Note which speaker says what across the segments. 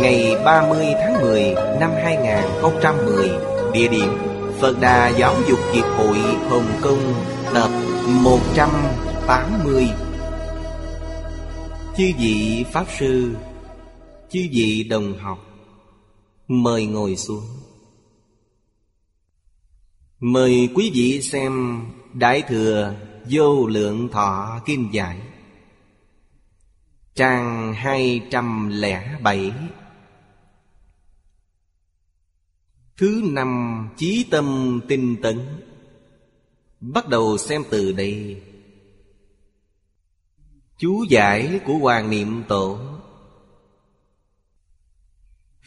Speaker 1: Ngày 30 tháng 10 năm 2010 Địa điểm Phật Đà Giáo dục Hiệp hội Hồng Kông, Tập 180 Chư vị Pháp Sư, Chư vị đồng học, Mời ngồi xuống. Mời quý vị xem Đại Thừa Vô Lượng Thọ kim Giải, Trang 207 Thứ năm chí tâm tinh tấn. Bắt đầu xem từ đây. Chú giải của Hoàng Niệm Tổ.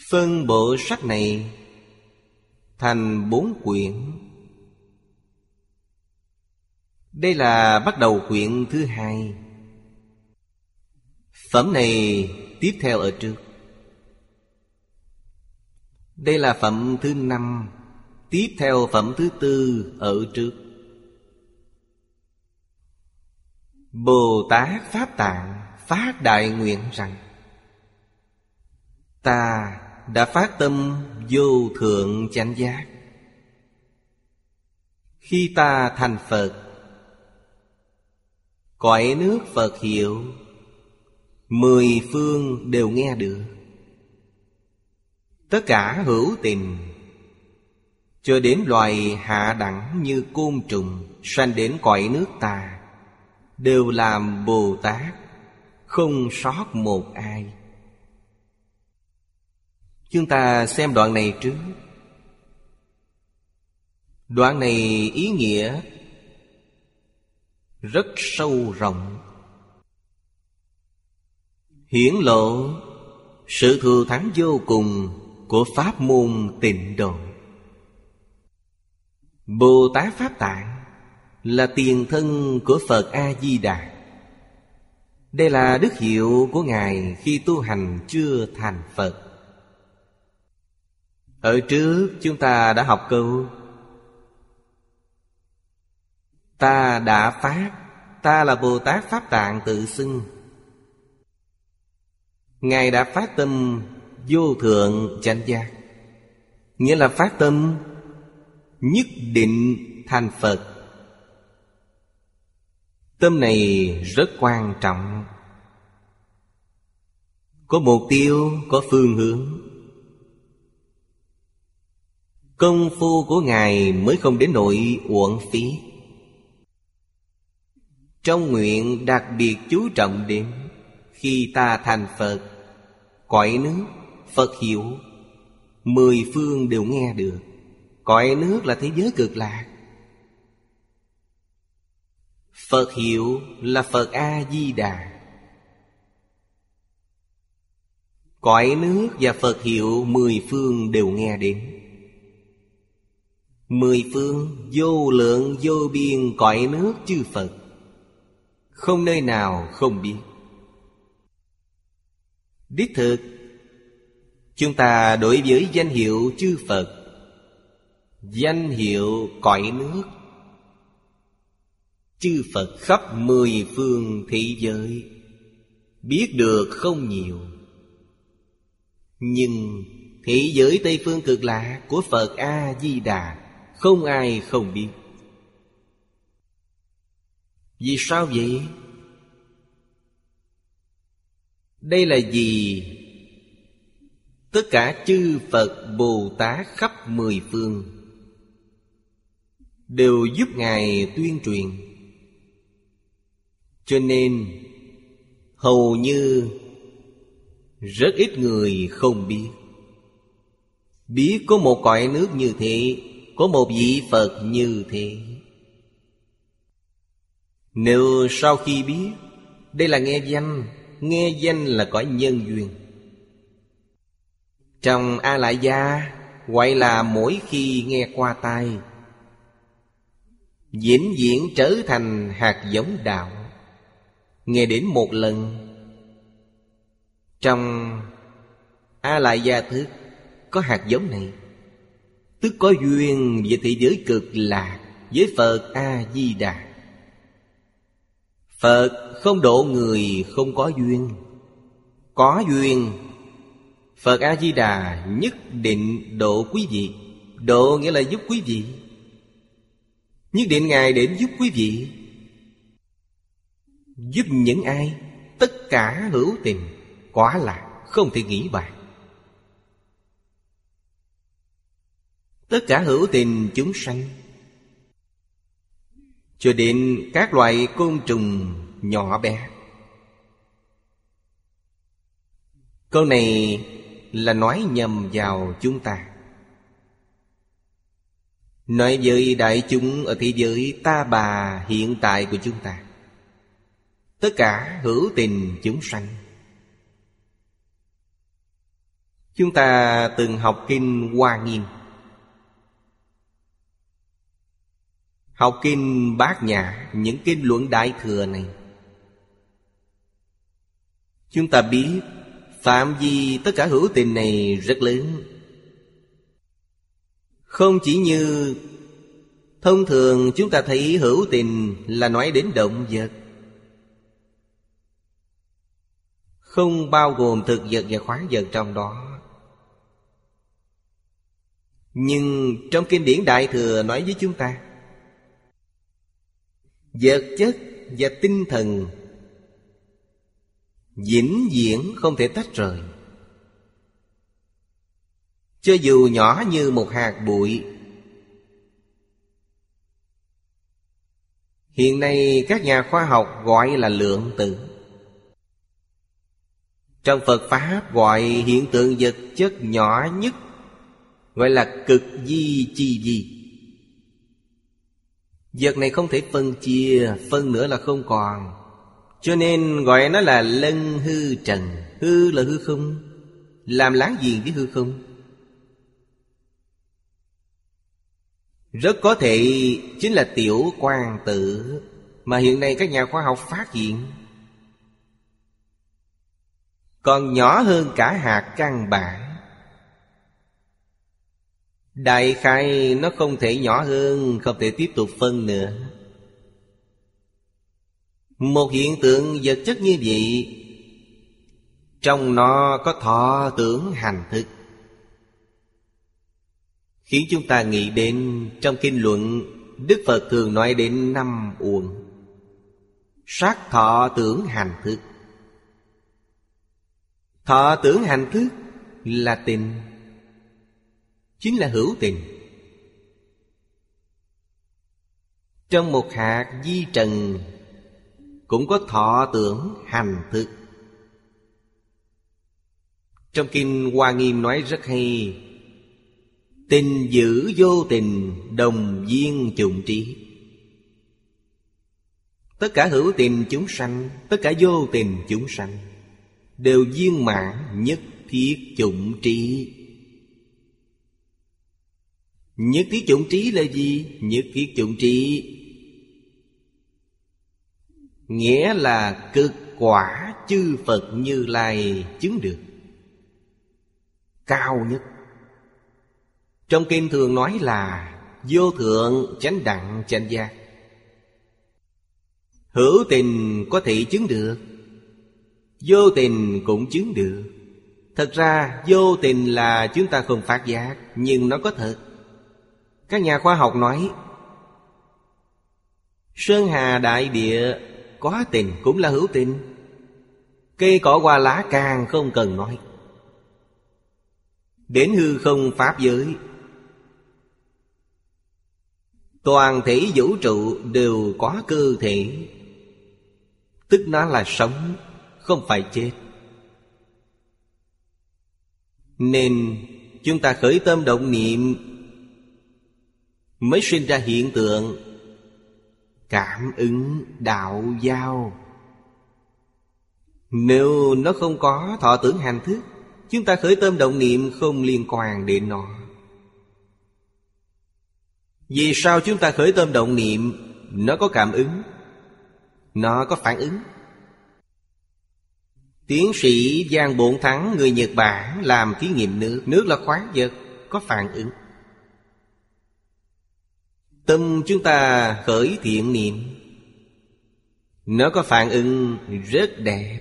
Speaker 1: Phân bộ sách này Thành bốn quyển. Đây là bắt đầu quyển thứ hai. Phẩm này tiếp theo ở trước đây là phẩm thứ năm. Tiếp theo phẩm thứ tư ở trước. Bồ Tát Pháp Tạng phát đại nguyện rằng, Ta đã phát tâm vô thượng chánh giác. Khi ta thành Phật, Cõi nước Phật hiệu Mười phương đều nghe được. Tất cả hữu tình. Cho đến loài hạ đẳng như côn trùng Sanh đến cõi nước ta, Đều làm Bồ Tát, Không sót một ai. Chúng ta xem đoạn này trước. Đoạn này ý nghĩa Rất sâu rộng. Hiển lộ Sự thừa thắng vô cùng của pháp môn tịnh độ. Bồ tát pháp tạng là tiền thân của phật a di đà đây là đức hiệu của ngài khi tu hành chưa thành phật. Ở trước chúng ta đã học câu, ta đã phát, ta là bồ tát pháp tạng tự xưng. Ngài đã phát tâm vô thượng chánh giác. Nghĩa là phát tâm nhất định thành phật. Tâm này rất quan trọng. Có mục tiêu, có phương hướng. Công phu của ngài mới không đến nỗi uổng phí. Trong nguyện đặc biệt chú trọng đến khi ta thành phật, cõi nước Phật hiểu. Mười phương đều nghe được. Cõi nước là thế giới cực lạc. Phật hiệu là Phật A-di-đà. Cõi nước và Phật hiệu mười phương đều nghe đến. Mười phương vô lượng vô biên cõi nước chư Phật. Không nơi nào không biết. Đích thực Chúng ta đối với danh hiệu chư Phật. Danh hiệu cõi nước. Chư Phật khắp mười phương thế giới. Biết được không nhiều. Nhưng thế giới Tây Phương cực lạ của Phật A-di-đà, Không ai không biết. Vì sao vậy? Đây là gì Tất cả chư Phật Bồ Tát khắp mười phương Đều giúp Ngài tuyên truyền. Cho nên, Hầu như Rất ít người không biết. Biết có một cõi nước như thế, Có một vị Phật như thế. Nếu sau khi biết, Đây là nghe danh Nghe danh là cõi nhân duyên. Trong A Lại Gia Gọi là mỗi khi nghe qua tai. Vĩnh viễn trở thành hạt giống đạo. Nghe đến một lần. Trong A Lại Gia Thức Có hạt giống này, Tức có duyên với thế giới cực lạc Với Phật A-di-đà. Phật không độ người không có duyên. Có duyên Phật A-di-đà nhất định độ quý vị. Độ nghĩa là giúp quý vị. Nhất định Ngài đến giúp quý vị. Giúp những ai? Tất cả hữu tình. Quả là không thể nghĩ bàn. Tất cả hữu tình chúng sanh. Cho đến các loại côn trùng nhỏ bé. Câu này là nói nhầm vào chúng ta. Nói với đại chúng ở thế giới ta bà hiện tại của chúng ta, Tất cả hữu tình chúng sanh. Chúng ta từng học kinh Hoa Nghiêm. Học kinh Bát Nhã, Những kinh luận Đại Thừa này. Chúng ta biết Phạm vi tất cả hữu tình này rất lớn. Không chỉ như Thông thường chúng ta thấy hữu tình là nói đến động vật. Không bao gồm thực vật và khoáng vật trong đó. Nhưng trong kinh điển Đại Thừa nói với chúng ta, Vật chất và tinh thần vĩnh viễn không thể tách rời. Cho dù nhỏ như một hạt bụi, hiện nay các nhà khoa học gọi là lượng tử. Trong phật pháp gọi hiện tượng vật chất nhỏ nhất, gọi là cực di chi di. Vật này không thể phân chia, phân nữa là không còn cho nên gọi nó là lân hư trần. Hư là hư không. Làm láng giềng với hư không. Rất có thể chính là tiểu quan tử Mà hiện nay các nhà khoa học phát hiện. Còn nhỏ hơn cả hạt căn bản. Đại khai nó không thể nhỏ hơn, Không thể tiếp tục phân nữa một hiện tượng vật chất như vậy, Trong nó có thọ tưởng hành thức Khiến chúng ta nghĩ đến Trong kinh luận, Đức Phật thường nói đến năm uẩn Sát thọ tưởng hành thức Thọ tưởng hành thức là tình. Chính là hữu tình. Trong một hạt di trần cũng có thọ tưởng hành thức trong kinh hoa nghiêm nói rất hay, tình giữ vô tình, đồng viên trùng trí. Tất cả hữu tình chúng sanh, tất cả vô tình chúng sanh, đều viên mãn nhất thiết chủng trí. Nhất thiết chủng trí là gì? Nhất thiết chủng trí Nghĩa là cực quả chư Phật Như Lai chứng được. Cao nhất. Trong kinh thường nói là, Vô thượng chánh đặng chánh giác. Hữu tình có thể chứng được, Vô tình cũng chứng được. Thật ra, vô tình là chúng ta không phát giác, Nhưng nó có thật. Các nhà khoa học nói, Sơn Hà Đại Địa có tình cũng là hữu tình. Cây cỏ hoa lá càng không cần nói. Đến hư không Pháp giới. Toàn thể vũ trụ đều có cơ thể. Tức nó là sống, Không phải chết. Nên chúng ta khởi tâm động niệm Mới sinh ra hiện tượng. Cảm ứng đạo giao. Nếu nó không có thọ tưởng hành thức Chúng ta khởi tâm động niệm không liên quan đến nó. Vì sao chúng ta khởi tâm động niệm Nó có cảm ứng? Nó có phản ứng. Tiến sĩ Giang Bộn Thắng người Nhật Bản làm thí nghiệm nước. Nước là khoáng vật, có phản ứng. Tâm chúng ta khởi thiện niệm. Nó có phản ứng rất đẹp.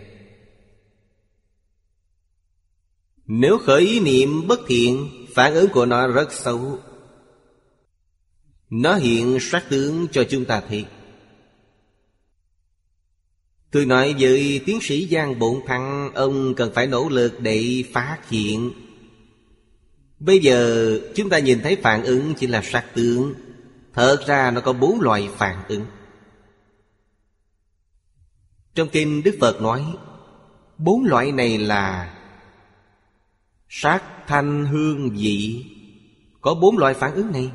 Speaker 1: Nếu khởi niệm bất thiện, Phản ứng của nó rất xấu. Nó hiện sát tướng cho chúng ta thấy Tôi nói với tiến sĩ Giang Bộn Thăng Ông cần phải nỗ lực để phát hiện. Bây giờ chúng ta nhìn thấy phản ứng chỉ là sát tướng. Thật ra nó có bốn loại phản ứng. Trong kinh Đức Phật nói Bốn loại này là Sắc, thanh, hương, vị Có bốn loại phản ứng này.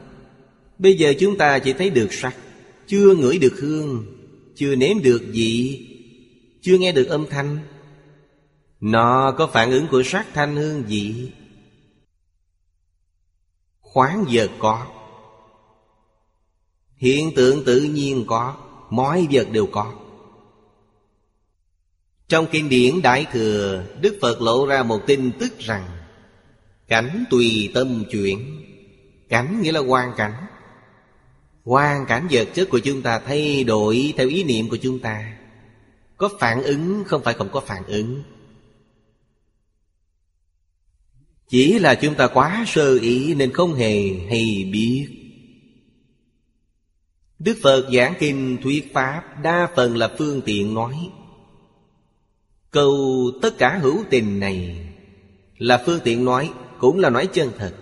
Speaker 1: Bây giờ chúng ta chỉ thấy được sắc. Chưa ngửi được hương Chưa nếm được vị Chưa nghe được âm thanh. Nó có phản ứng của sắc thanh hương vị Khoáng giờ có. Hiện tượng tự nhiên có, Mọi vật đều có. Trong kinh điển Đại Thừa, Đức Phật lộ ra một tin tức rằng, Cảnh tùy tâm chuyển. Cảnh nghĩa là hoàn cảnh. Hoàn cảnh vật chất của chúng ta thay đổi theo ý niệm của chúng ta. Có phản ứng, không phải không có phản ứng. Chỉ là chúng ta quá sơ ý nên không hề hay biết. Đức Phật giảng kinh thuyết Pháp Đa phần là phương tiện nói. Câu tất cả hữu tình này Là phương tiện nói Cũng là nói chân thật.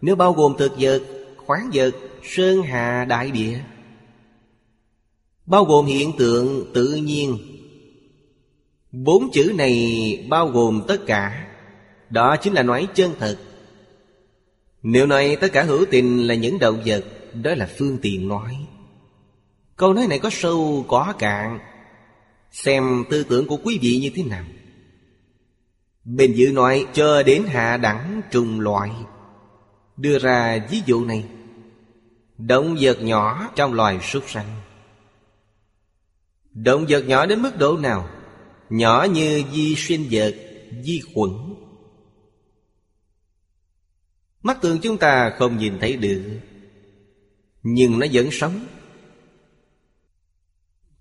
Speaker 1: Nếu bao gồm thực vật, khoáng vật, sơn hà đại địa Bao gồm hiện tượng tự nhiên Bốn chữ này bao gồm tất cả Đó chính là nói chân thật. Nếu nói tất cả hữu tình là những động vật Đó là phương tiện nói. Câu nói này có sâu có cạn. Xem tư tưởng của quý vị như thế nào. Bên dự nói cho đến hạ đẳng trùng loại. Đưa ra ví dụ này. Động vật nhỏ trong loài súc sanh. Động vật nhỏ đến mức độ nào? Nhỏ như vi sinh vật, vi khuẩn. Mắt thường chúng ta không nhìn thấy được Nhưng nó vẫn sống.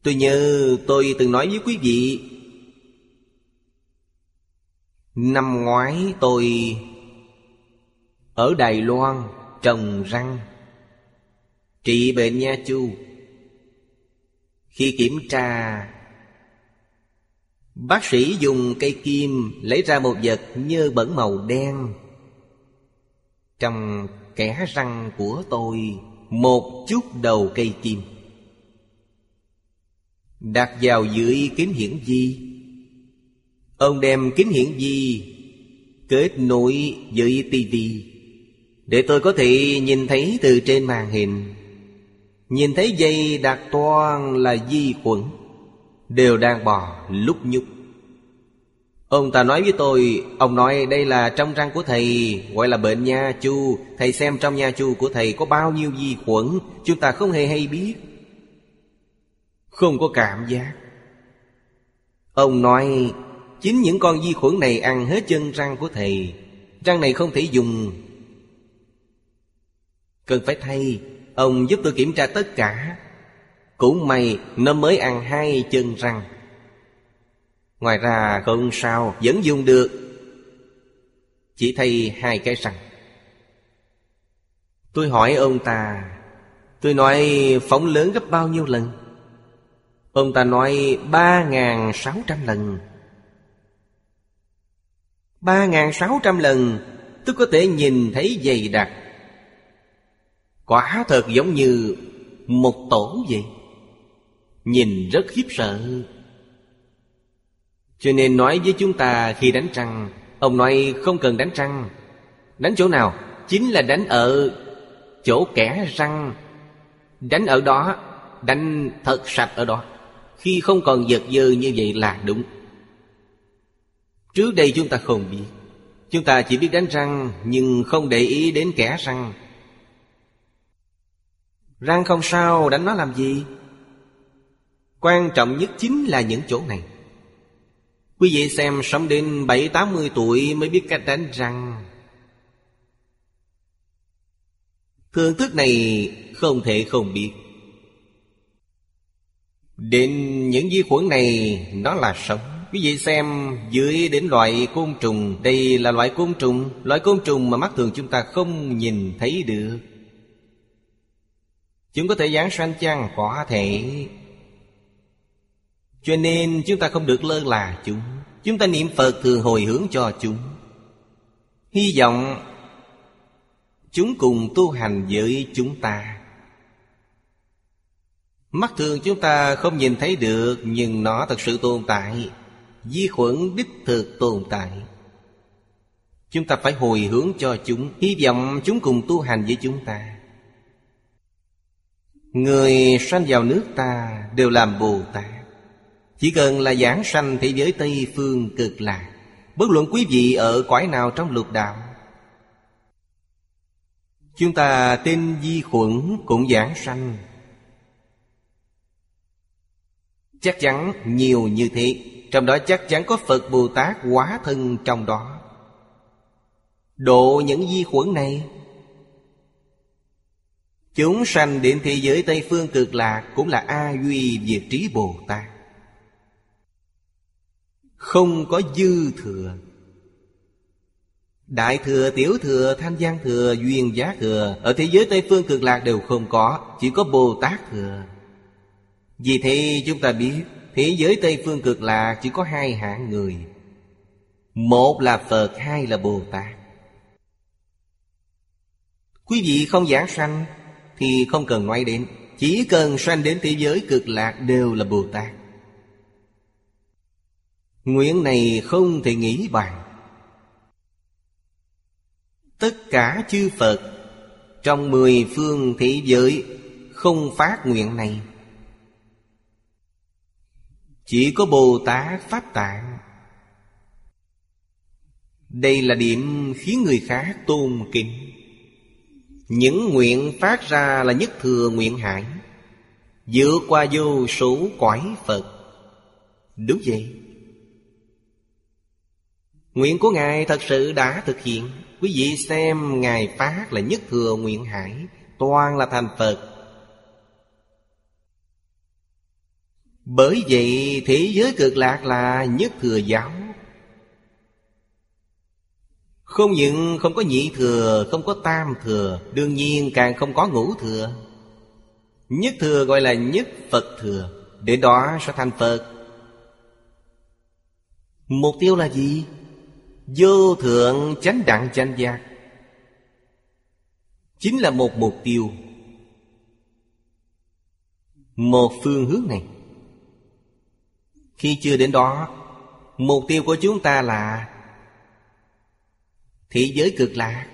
Speaker 1: Tôi nhớ tôi từng nói với quý vị, Năm ngoái tôi Ở Đài Loan trồng răng, Trị bệnh nha chu. Khi kiểm tra, Bác sĩ dùng cây kim Lấy ra một vật nhơ bẩn màu đen. Trong kẻ răng của tôi, Một chút đầu cây kim. Đặt vào dưới kính hiển vi. Ông đem kính hiển vi Kết nối với tivi Để tôi có thể nhìn thấy từ trên màn hình. Nhìn thấy dây đặt toan là vi khuẩn, Đều đang bò lúc nhúc. Ông ta nói với tôi, Ông nói đây là trong răng của thầy, Gọi là bệnh nha chu. Thầy xem trong nha chu của thầy có bao nhiêu vi khuẩn, Chúng ta không hề hay biết không có cảm giác. Ông nói, Chính những con vi khuẩn này ăn hết chân răng của thầy, Răng này không thể dùng. Cần phải thay, Ông giúp tôi kiểm tra tất cả. Cũng may nó mới ăn hai chân răng. Ngoài ra không sao Vẫn dùng được? Chỉ thay hai cái răng. Tôi hỏi ông ta, Tôi nói phóng lớn gấp bao nhiêu lần? Ông ta nói ba ngàn sáu trăm lần. Ba ngàn sáu trăm lần, tôi có thể nhìn thấy dày đặc. Quả thật giống như một tổ vậy. Nhìn rất khiếp sợ. Cho nên nói với chúng ta khi đánh trăng, Ông nói không cần đánh trăng. Đánh chỗ nào? Chính là đánh ở chỗ kẻ răng. Đánh ở đó, Đánh thật sạch ở đó. Khi không còn giật dơ như vậy là đúng. Trước đây chúng ta không biết. Chúng ta chỉ biết đánh răng, Nhưng không để ý đến kẻ răng. Răng không sao, đánh nó làm gì? Quan trọng nhất chính là những chỗ này. Quý vị xem, sống đến bảy, tám mươi tuổi mới biết cách đánh răng. Thưởng thức này không thể không biết. Đến những vi khuẩn này, nó là sống. Quý vị xem, dưới đến loại côn trùng, Đây là loại côn trùng. Loại côn trùng mà mắt thường chúng ta không nhìn thấy được. Chúng có thể giáng sanh chăng? Có thể. Cho nên chúng ta không được lơ là chúng. Chúng ta niệm Phật thường hồi hướng cho chúng. Hy vọng Chúng cùng tu hành với chúng ta. Mắt thường chúng ta không nhìn thấy được, Nhưng nó thật sự tồn tại. Vi khuẩn đích thực tồn tại. Chúng ta phải hồi hướng cho chúng, Hy vọng chúng cùng tu hành với chúng ta. Người sanh vào nước ta đều làm Bồ Tát. Chỉ cần là giảng sanh thế giới Tây Phương cực lạc, Bất luận quý vị ở cõi nào trong lục đạo, Chúng ta tin di khuẩn cũng giảng sanh. Chắc chắn nhiều như thế. Trong đó chắc chắn có Phật Bồ Tát quá thân trong đó. Độ những di khuẩn này Chúng sanh đến thế giới Tây Phương cực lạc Cũng là A Duy Diệt Trí Bồ Tát. Không có dư thừa. Đại thừa, tiểu thừa, thanh gian thừa, duyên giá thừa Ở thế giới Tây Phương cực lạc đều không có Chỉ có Bồ Tát thừa. Vì thế chúng ta biết Thế giới Tây Phương cực lạc chỉ có hai hạng người. Một là Phật, hai là Bồ Tát. Quý vị không giảng sanh Thì không cần nói đến. Chỉ cần sanh đến thế giới cực lạc đều là Bồ Tát. Nguyện này không thể nghĩ bàn. Tất cả chư Phật Trong mười phương thế giới Không phát nguyện này. Chỉ có Bồ Tát Pháp Tạng. Đây là điểm khiến người khác tôn kính. Những nguyện phát ra là nhất thừa nguyện hải. Vượt qua vô số cõi Phật Đúng vậy. Nguyện của Ngài thật sự đã thực hiện. Quý vị xem, Ngài Phát là nhất thừa nguyện hải, Toàn là thành Phật. Bởi vậy thế giới cực lạc là nhất thừa giáo. Không những không có nhị thừa, không có tam thừa Đương nhiên càng không có ngũ thừa. Nhất thừa gọi là nhất Phật thừa Để đó sẽ thành Phật. Mục tiêu là gì? Vô thượng chánh đặng chánh giác. Chính là một mục tiêu. Một phương hướng này. Khi chưa đến đó, Mục tiêu của chúng ta là Thế giới cực lạc.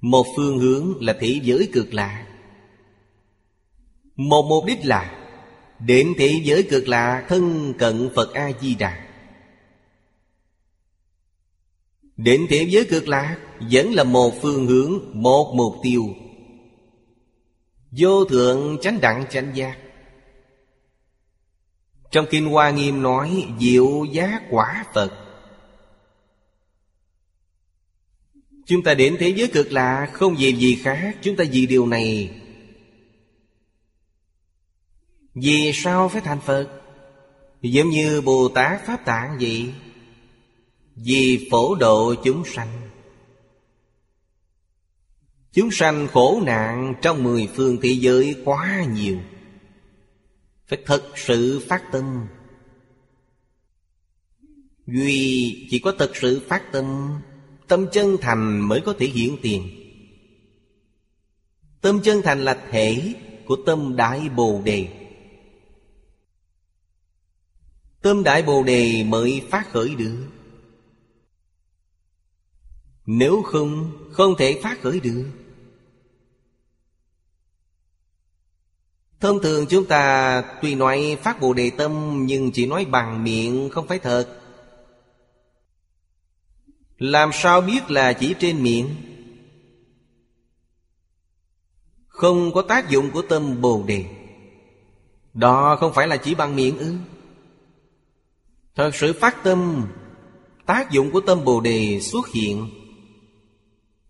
Speaker 1: Một phương hướng là thế giới cực lạc. Một mục đích là Đến thế giới cực lạc thân cận Phật A-di-đà. Đến thế giới cực lạc Vẫn là một phương hướng, Một mục tiêu. Vô thượng chánh đặng chánh giác. Trong Kinh Hoa Nghiêm nói, Diệu giá quả Phật. Chúng ta đến thế giới cực lạ, Không vì gì khác. Chúng ta vì điều này. Vì sao phải thành Phật? Giống như Bồ Tát Pháp Tạng vậy. Vì phổ độ chúng sanh. Chúng sanh khổ nạn trong mười phương thế giới quá nhiều. Phải thật sự phát tâm. Duy chỉ có thật sự phát tâm Tâm chân thành mới có thể hiện tiền. Tâm chân thành là thể của tâm Đại Bồ Đề. Tâm Đại Bồ Đề mới phát khởi được. Nếu không, không thể phát khởi được. Thông thường chúng ta tuy nói phát Bồ Đề Tâm, Nhưng chỉ nói bằng miệng, không phải thật. Làm sao biết là chỉ trên miệng? Không có tác dụng của tâm Bồ Đề. Đó không phải là chỉ bằng miệng ư? Thật sự phát tâm, Tác dụng của tâm Bồ Đề xuất hiện.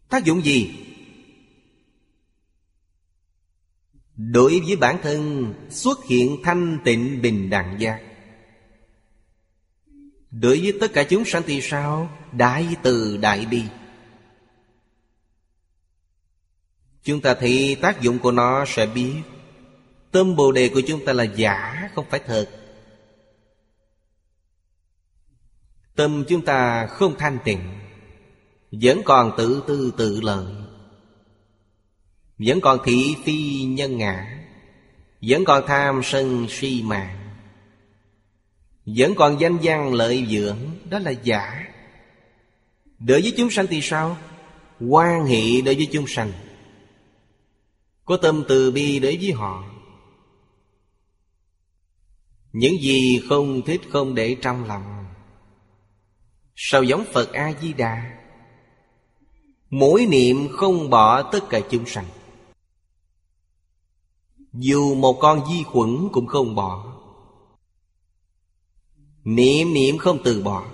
Speaker 1: Tác dụng gì? Đối với bản thân, xuất hiện thanh tịnh bình đẳng giác. Đối với tất cả chúng sanh thì sao? Đại từ đại bi. Chúng ta thì tác dụng của nó sẽ biết. Tâm Bồ Đề của chúng ta là giả, không phải thật. Tâm chúng ta không thanh tịnh, Vẫn còn tự tư tự lợi. Vẫn còn thị phi nhân ngã, Vẫn còn tham sân si mạng, Vẫn còn danh văn lợi dưỡng, Đó là giả. Đối với chúng sanh thì sao? Quan hệ đối với chúng sanh. Có tâm từ bi đối với họ. Những gì không thích không để trong lòng. Sao giống Phật A-di-đà Mỗi niệm không bỏ tất cả chúng sanh. Dù một con vi khuẩn cũng không bỏ. Niệm niệm không từ bỏ.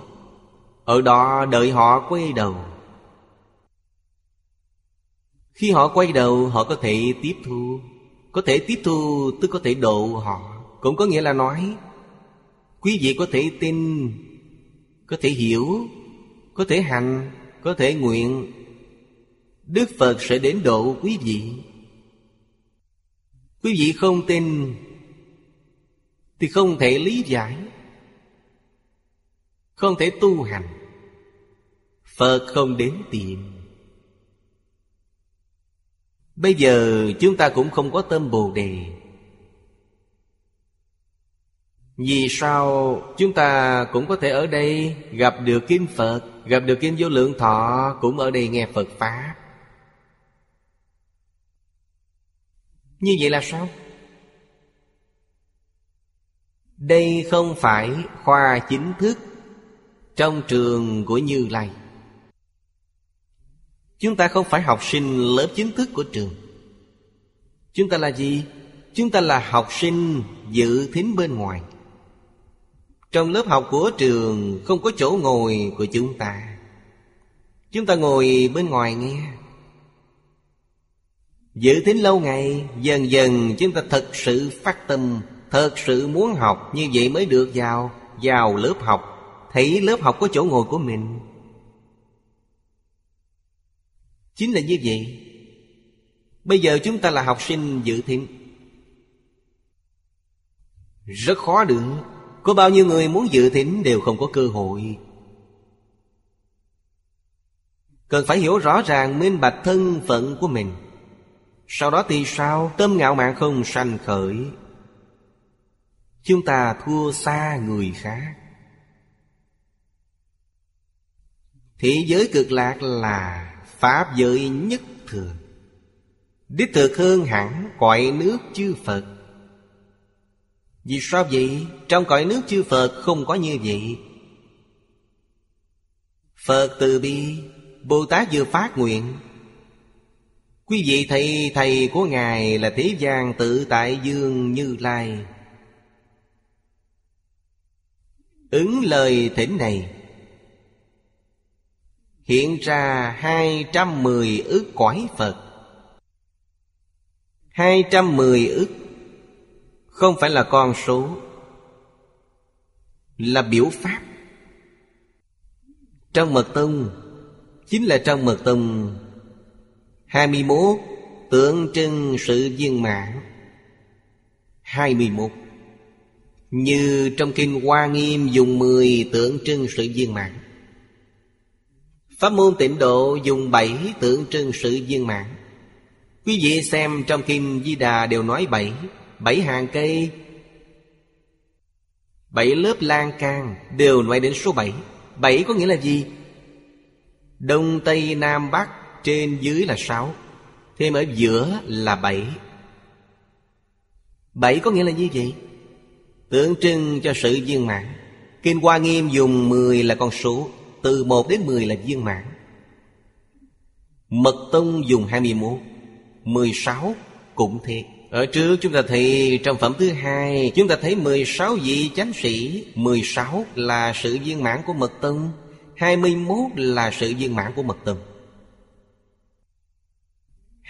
Speaker 1: Ở đó đợi họ quay đầu. Khi họ quay đầu, họ có thể tiếp thu. Có thể tiếp thu, tức có thể độ họ. Cũng có nghĩa là nói, Quý vị có thể tin, có thể hiểu, có thể hành, có thể nguyện. Đức phật sẽ đến độ quý vị quý vị không tin thì không thể lý giải, không thể tu hành. Phật không đến tìm. Bây giờ chúng ta cũng không có tâm bồ đề. Vì sao chúng ta cũng có thể ở đây gặp được Kim Phật, Gặp được Kim Vô Lượng Thọ, Cũng ở đây nghe Phật Pháp? Như vậy là sao? Đây không phải khoa chính thức Trong trường của Như Lai. Chúng ta không phải học sinh lớp chính thức của trường. Chúng ta là gì? Chúng ta là học sinh dự thính bên ngoài. Trong lớp học của trường không có chỗ ngồi của chúng ta. Chúng ta ngồi bên ngoài nghe. Dự tính lâu ngày, Dần dần chúng ta thật sự phát tâm Thật sự muốn học Như vậy mới được vào Vào lớp học. Thấy lớp học có chỗ ngồi của mình. Chính là như vậy. Bây giờ chúng ta là học sinh dự thính Rất khó được. Có bao nhiêu người muốn dự thính đều không có cơ hội. Cần phải hiểu rõ ràng, minh bạch thân phận của mình. Sau đó thì sao? Tâm ngạo mạn không sanh khởi. Chúng ta thua xa người khác. Thế giới cực lạc là Pháp giới nhất thường. Đích thực hơn hẳn cõi nước chư Phật. Vì sao vậy? Trong cõi nước chư Phật không có như vậy. Phật từ bi, Bồ Tát vừa phát nguyện Quý vị thầy thầy của Ngài là Thế gian tự tại dương như lai. Ứng lời thỉnh này. Hiện ra hai trăm mười ức cõi Phật. hai trăm mười ức không phải là con số, Là biểu pháp. Trong mật tông, Chính là trong mật tông 21 Tượng trưng sự viên mãn. 21 Như trong kinh Hoa Nghiêm dùng 10 tượng trưng sự viên mãn. Pháp môn tịnh độ dùng bảy tượng trưng sự viên mãn. Quý vị xem trong Kim Di Đà đều nói bảy Bảy hàng cây Bảy lớp lan can đều nói đến số bảy. Bảy có nghĩa là gì? Đông, Tây, Nam, Bắc trên dưới là sáu Thêm ở giữa là bảy. Bảy có nghĩa là như vậy? Tượng trưng cho sự viên mãn. Kinh Hoa Nghiêm dùng mười là con số, Từ một đến mười là viên mãn. Mật Tông dùng hai mươi 21 16 cũng thế. Ở trước chúng ta thấy trong phẩm thứ hai, Chúng ta thấy 16 vị chánh sĩ 16 là sự viên mãn của Mật Tông 21 là sự viên mãn của Mật Tông.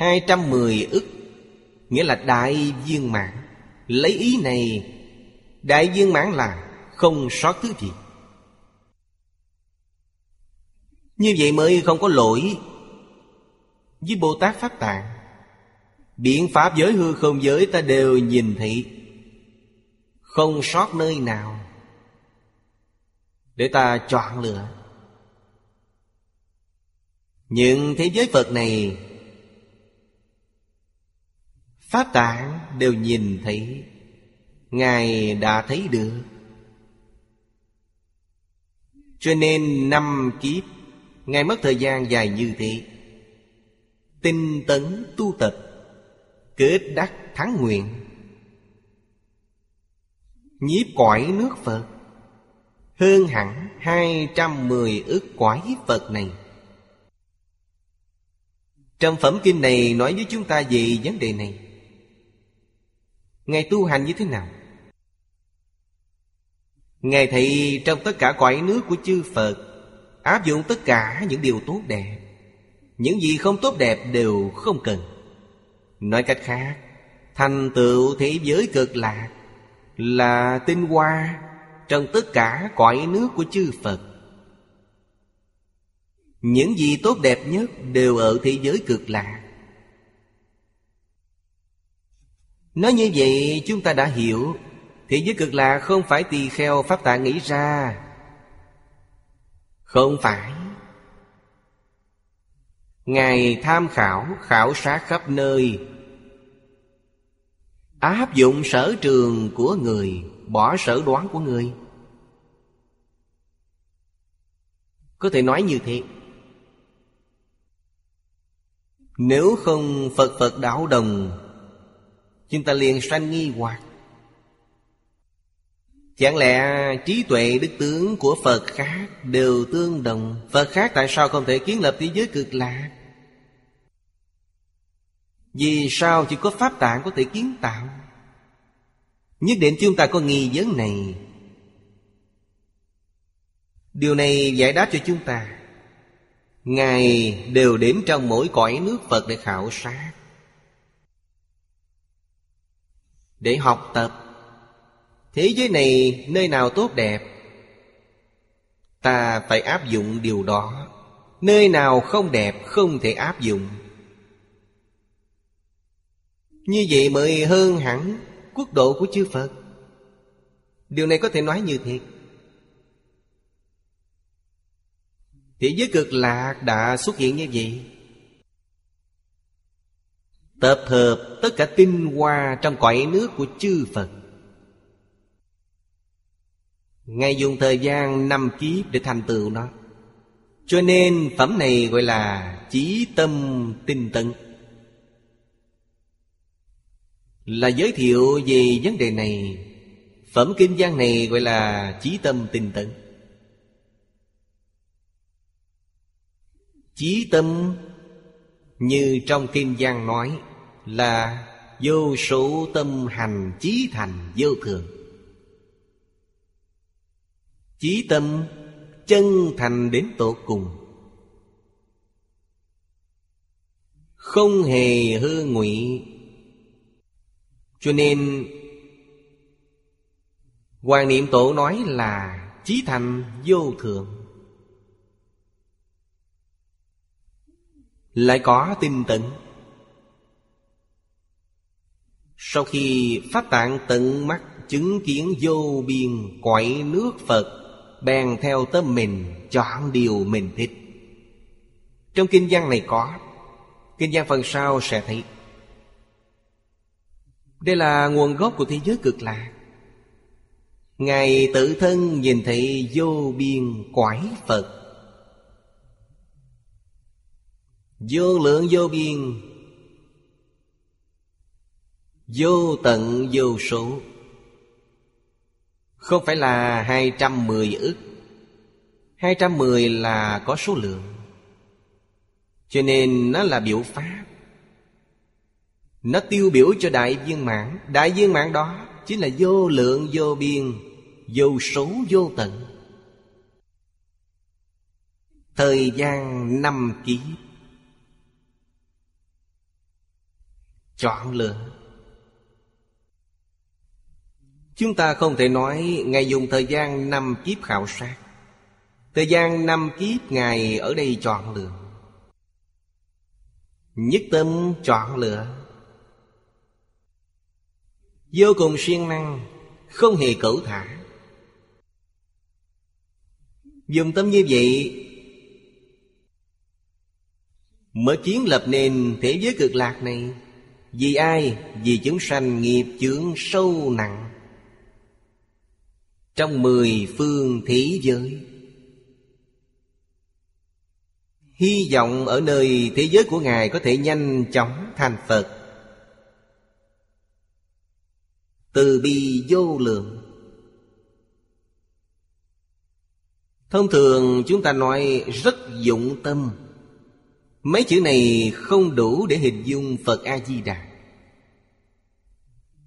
Speaker 1: 210 ức, Nghĩa là đại viên mãn. Lấy ý này, Đại viên mãn là không sót thứ gì. Như vậy mới không có lỗi Với Bồ Tát Pháp Tạng. Biện pháp giới hư không giới ta đều nhìn thị Không sót nơi nào Để ta chọn lựa. Những thế giới Phật này Pháp tạng đều nhìn thấy. Ngài đã thấy được. Cho nên năm kiếp, Ngài mất thời gian dài như thế. Tinh tấn tu tập, Kết đắc thắng nguyện. Nhiếp cõi nước Phật, Hơn hẳn hai trăm mười ức cõi Phật này. Trong phẩm kinh này nói với chúng ta về vấn đề này. Ngài tu hành như thế nào? Ngài thấy trong tất cả cõi nước của chư Phật, Áp dụng tất cả những điều tốt đẹp. Những gì không tốt đẹp đều không cần. Nói cách khác, Thành tựu thế giới cực lạc Là tinh hoa Trong tất cả cõi nước của chư Phật. Những gì tốt đẹp nhất đều ở thế giới cực lạc Nói như vậy chúng ta đã hiểu Thế giới cực lạc không phải tỳ kheo Pháp Tạng nghĩ ra. Không phải. Ngài tham khảo, khảo sát khắp nơi. Áp dụng sở trường của người Bỏ sở đoán của người. Có thể nói như thế. Nếu không Phật Phật đạo đồng Chúng ta liền sanh nghi hoặc. Chẳng lẽ trí tuệ đức tướng của Phật khác đều tương đồng? Phật khác tại sao không thể kiến lập thế giới cực lạc Vì sao chỉ có Pháp tạng có thể kiến tạo? Nhất định chúng ta có nghi vấn này. Điều này giải đáp cho chúng ta. Ngài đều đến trong mỗi cõi nước Phật để khảo sát. Để học tập. Thế giới này nơi nào tốt đẹp? Ta phải áp dụng điều đó. Nơi nào không đẹp không thể áp dụng. Như vậy mới hơn hẳn quốc độ của chư Phật. Điều này có thể nói như thế. Thế giới cực lạc đã xuất hiện như vậy. Tập hợp tất cả tinh hoa trong cõi nước của chư Phật. Ngài dùng thời gian năm kiếp để thành tựu nó. Cho nên phẩm này gọi là chí tâm tinh tấn. Là giới thiệu về vấn đề này, Phẩm kinh văn này gọi là chí tâm tinh tấn. Chí tâm như trong kinh văn nói là vô số tâm hành chí thành vô thường. Chí tâm chân thành đến tột cùng. Không hề hư ngụy. Cho nên, Hoàng Niệm Tổ nói là Chí thành vô thượng Lại có tinh tấn. Sau khi Pháp Tạng tận mắt, chứng kiến vô biên quậy nước Phật, Bèn theo tâm mình chọn điều mình thích. Trong kinh văn này có, Kinh văn phần sau sẽ thấy, Đây là nguồn gốc của thế giới cực lạc Ngài tự thân nhìn thấy vô biên quải Phật. Vô lượng vô biên Vô tận, vô số. Không phải là 210 ức. 210 là có số lượng. Cho nên nó là biểu pháp. Nó tiêu biểu cho đại viên mãn. Đại viên mãn đó Chính là vô lượng, vô biên, Vô số, vô tận. Thời gian năm ký. Chọn lựa. Chúng ta không thể nói Ngài dùng thời gian năm kiếp khảo sát. Thời gian năm kiếp Ngài ở đây chọn lựa. Nhất tâm chọn lựa. Vô cùng siêng năng, Không hề cẩu thả. Dùng tâm như vậy Mới kiến lập nền thế giới cực lạc này, Vì ai? Vì chúng sanh nghiệp chướng sâu nặng. Trong mười phương thế giới. Hy vọng ở nơi thế giới của Ngài có thể nhanh chóng thành Phật. Từ bi vô lượng. Thông thường chúng ta nói rất dụng tâm. Mấy chữ này không đủ để hình dung Phật A-di-đà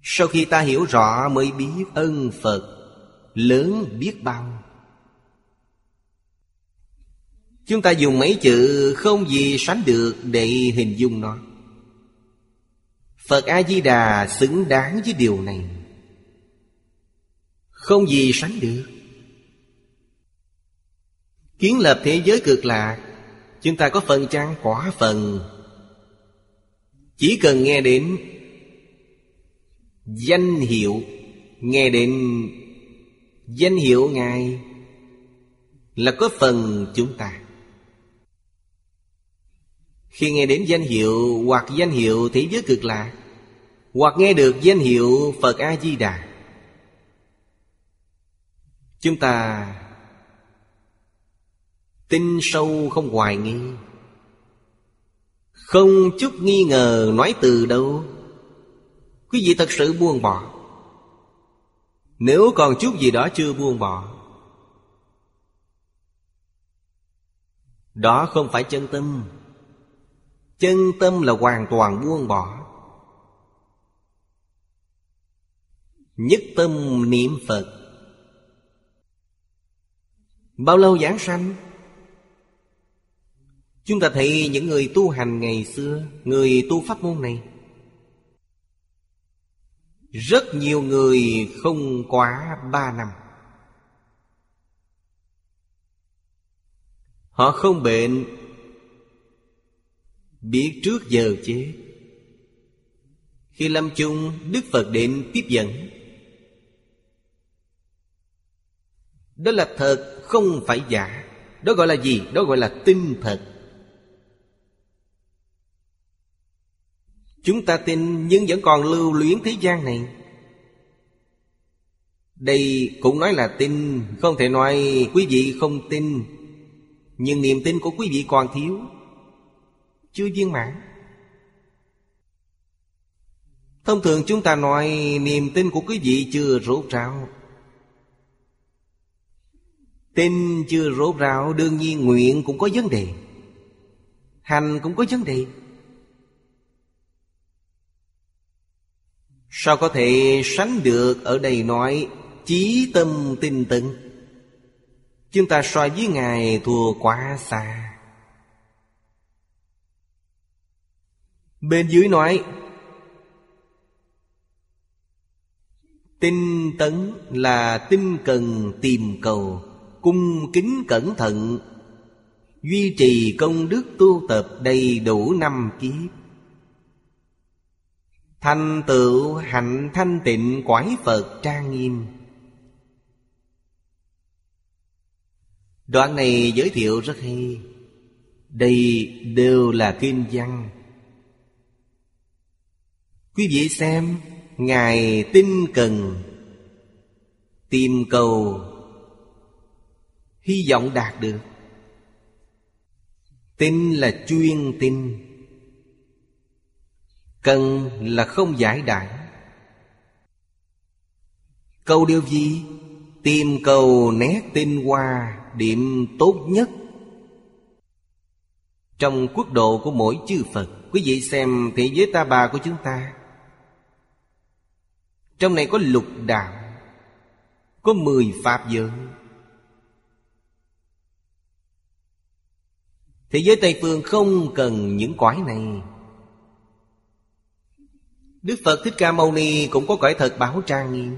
Speaker 1: Sau khi ta hiểu rõ mới biết ân Phật Lớn biết bao. Chúng ta dùng mấy chữ không gì sánh được để hình dung nó. Phật A-di-đà xứng đáng với điều này. Không gì sánh được. Kiến lập thế giới cực lạc, Chúng ta có phần chăng quả phần. Chỉ cần nghe đến Danh hiệu, Nghe đến Danh hiệu Ngài Là có phần chúng ta. Khi nghe đến danh hiệu Hoặc danh hiệu thế giới cực lạ, Hoặc nghe được danh hiệu Phật A-di-đà, Chúng ta Tin sâu không hoài nghi, Không chút nghi ngờ nói từ đâu. Quý vị thật sự buông bỏ. Nếu còn chút gì đó chưa buông bỏ, Đó không phải chân tâm. Chân tâm là hoàn toàn buông bỏ. Nhất tâm niệm Phật. Bao lâu giảng sanh? Chúng ta thấy những người tu hành ngày xưa, Người tu pháp môn này rất nhiều người không quá ba năm. Họ không bệnh. Biết trước giờ chết Khi lâm chung, Đức Phật đến tiếp dẫn. Đó là thật, không phải giả. Đó gọi là gì? Đó gọi là tinh thật. Chúng ta tin nhưng vẫn còn lưu luyến thế gian này. Đây cũng nói là tin, Không thể nói quý vị không tin. Nhưng niềm tin của quý vị còn thiếu. Chưa viên mãn. Thông thường chúng ta nói niềm tin của quý vị chưa rốt ráo. Tin chưa rốt ráo đương nhiên nguyện cũng có vấn đề. Hành cũng có vấn đề. Sao có thể sánh được ở đây nói Chí tâm tinh tấn? Chúng ta so với Ngài thua quá xa. Bên dưới nói, Tinh tấn là tinh cần tìm cầu, Cung kính cẩn thận, Duy trì công đức tu tập đầy đủ năm kiếp. Thành tựu hạnh thanh tịnh quải Phật trang nghiêm. Đoạn này giới thiệu rất hay. Đây đều là kinh văn. Quý vị xem, Ngài tinh cần, Tìm cầu, Hy vọng đạt được. Tin là chuyên tin. Cần là không giải đại Câu điều gì? Tìm cầu nét tinh hoa, Điểm tốt nhất. Trong quốc độ của mỗi chư Phật, Quý vị xem thế giới ta bà của chúng ta. Trong này có lục đạo, Có mười pháp giới. Thế giới Tây Phương không cần những cõi này. Đức Phật Thích Ca Mâu Ni cũng có cõi thật báo trang nghiêm.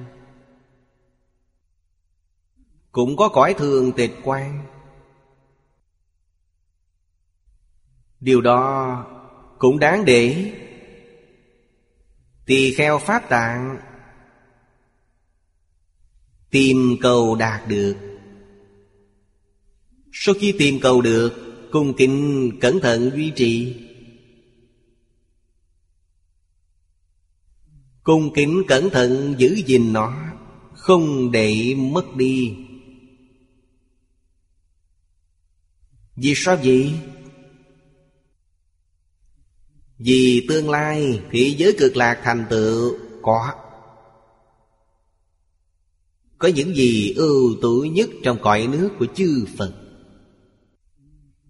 Speaker 1: Cũng có cõi thường tịch quan Điều đó cũng đáng để Tỳ kheo Pháp Tạng Tìm cầu đạt được. Sau khi tìm cầu được, Cung kính cẩn thận duy trì. Cung kính cẩn thận giữ gìn nó, Không để mất đi. Vì sao vậy? Vì tương lai thế giới cực lạc thành tựu có. Có những gì ưu tú nhất trong cõi nước của chư Phật?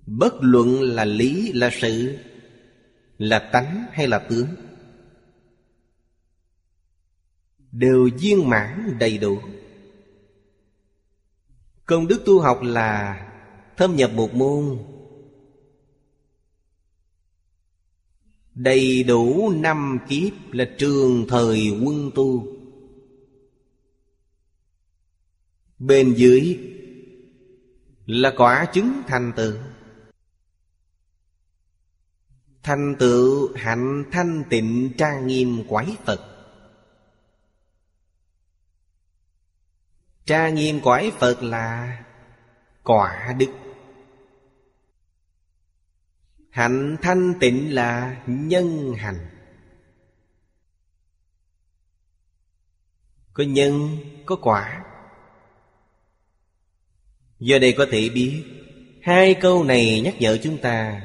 Speaker 1: Bất luận là lý, là sự, Là tánh hay là tướng? Đều viên mãn đầy đủ. Công đức tu học là Thâm nhập một môn Đầy đủ năm kiếp là trường thời quân tu. Bên dưới là quả chứng thành tựu. Thành tựu hạnh thanh tịnh trang nghiêm quái Phật tra nghiêm cõi Phật là quả đức. Hạnh thanh tịnh là nhân hành. Có nhân, có quả. Do đây có thể biết Hai câu này nhắc nhở chúng ta.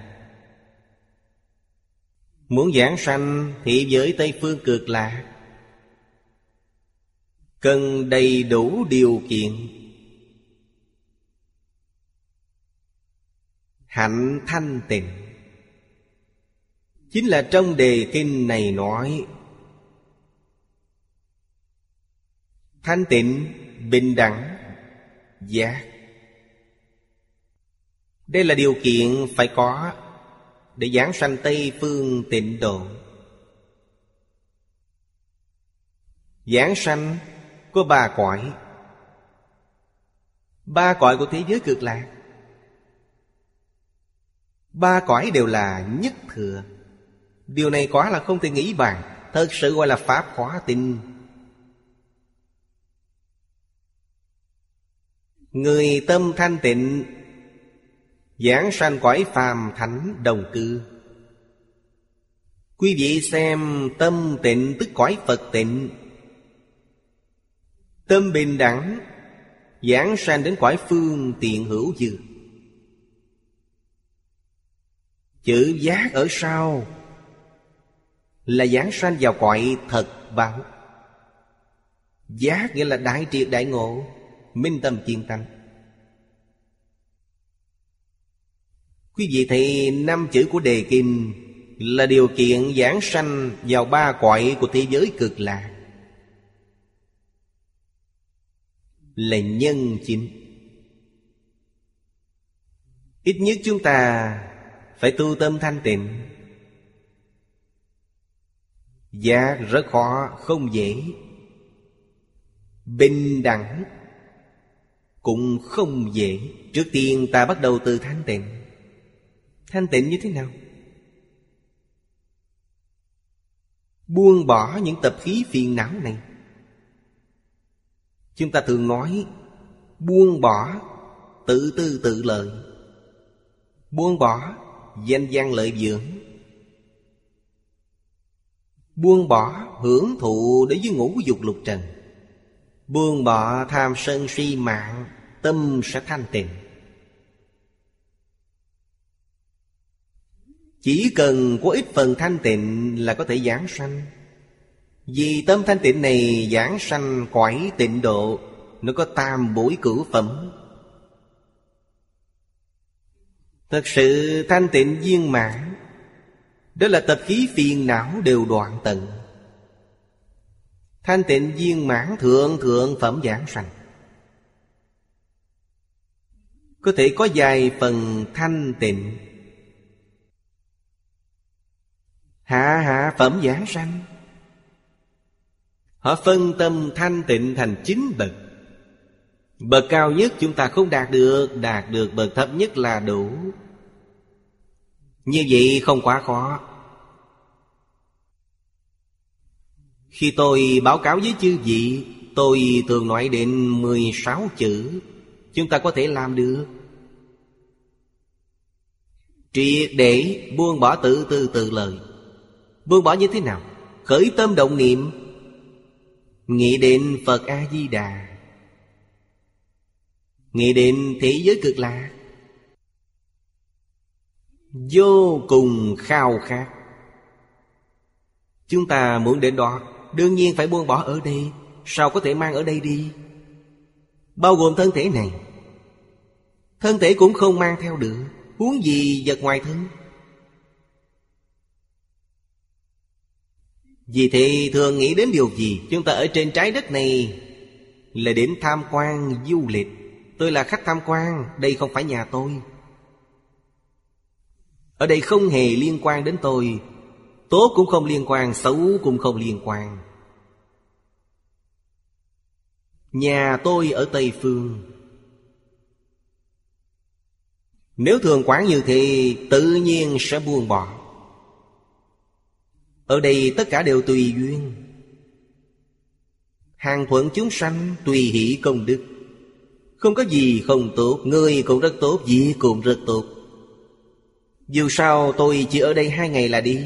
Speaker 1: Muốn giảng sanh thì giới Tây Phương cực lạc. Cần đầy đủ điều kiện. Hạnh thanh tịnh. Chính là trong đề kinh này nói Thanh tịnh, bình đẳng, giác. Đây là điều kiện phải có Để giảng sanh Tây Phương tịnh độ. Giảng sanh có ba cõi. Ba cõi của thế giới cực lạc. Ba cõi đều là nhất thừa. Điều này quá là không thể nghĩ bàn. Thật sự gọi là Pháp khóa tin Người tâm thanh tịnh, Giảng sanh cõi phàm thánh đồng cư. Quý vị xem tâm tịnh tức cõi Phật tịnh. Tâm bình đẳng, Giảng sanh đến cõi phương tiện hữu dư. Chữ giác ở sau Là giảng sanh vào cõi thật báo. Giác nghĩa là đại triệt đại ngộ, Minh tâm chiên tâm. Quý vị thì năm chữ của đề kim Là điều kiện giảng sanh vào ba cõi của thế giới cực lạc. Là nhân chính. Ít nhất chúng ta phải tu tâm thanh tịnh. Giá rất khó, không dễ. Bình đẳng Cũng không dễ. Trước tiên ta bắt đầu từ thanh tịnh. Thanh tịnh như thế nào? Buông bỏ những tập khí phiền não này. Chúng ta thường nói, Buông bỏ Tự tư tự lợi. Buông bỏ Danh gian lợi dưỡng. Buông bỏ hưởng thụ đối với ngũ dục lục trần. Buông bỏ tham sân si mạng, Tâm sẽ thanh tịnh. Chỉ cần có ít phần thanh tịnh là có thể giảng sanh. Vì tâm thanh tịnh này giảng sanh quải tịnh độ, Nó có tam bối cửu phẩm. Thật sự thanh tịnh viên mãn, Đó là tập khí phiền não đều đoạn tận. Thanh tịnh viên mãn thượng thượng phẩm giảng sanh. Có thể có vài phần thanh tịnh. Hạ hạ phẩm giảng sanh. Họ phân tâm thanh tịnh thành chính bậc. Bậc cao nhất chúng ta không đạt được Đạt được bậc thấp nhất là đủ. Như vậy không quá khó. Khi tôi báo cáo với chư vị, Tôi thường nói đến 16 chữ. Chúng ta có thể làm được. Triệt để buông bỏ tự tư tự lời Buông bỏ như thế nào? Khởi tâm động niệm Nghĩ đến Phật A-di-đà. Nghĩ đến thế giới cực lạc Vô cùng khao khát. Chúng ta muốn đến đó, Đương nhiên phải buông bỏ ở đây. Sao có thể mang ở đây đi? Bao gồm thân thể này. Thân thể cũng không mang theo được. Huống gì vật ngoài thân? Vì thế thường nghĩ đến điều gì? Chúng ta ở trên trái đất này Là đến tham quan du lịch. Tôi là khách tham quan, Đây không phải nhà tôi. Ở đây không hề liên quan đến tôi. Tốt cũng không liên quan, Xấu cũng không liên quan. Nhà tôi ở Tây Phương. Nếu thường quán như thế, Tự nhiên sẽ buông bỏ ở đây tất cả đều tùy duyên. Hàng thuận chúng sanh tùy hỷ công đức. Không có gì không tốt Người cũng rất tốt Gì cũng rất tốt. Dù sao tôi chỉ ở đây hai ngày là đi.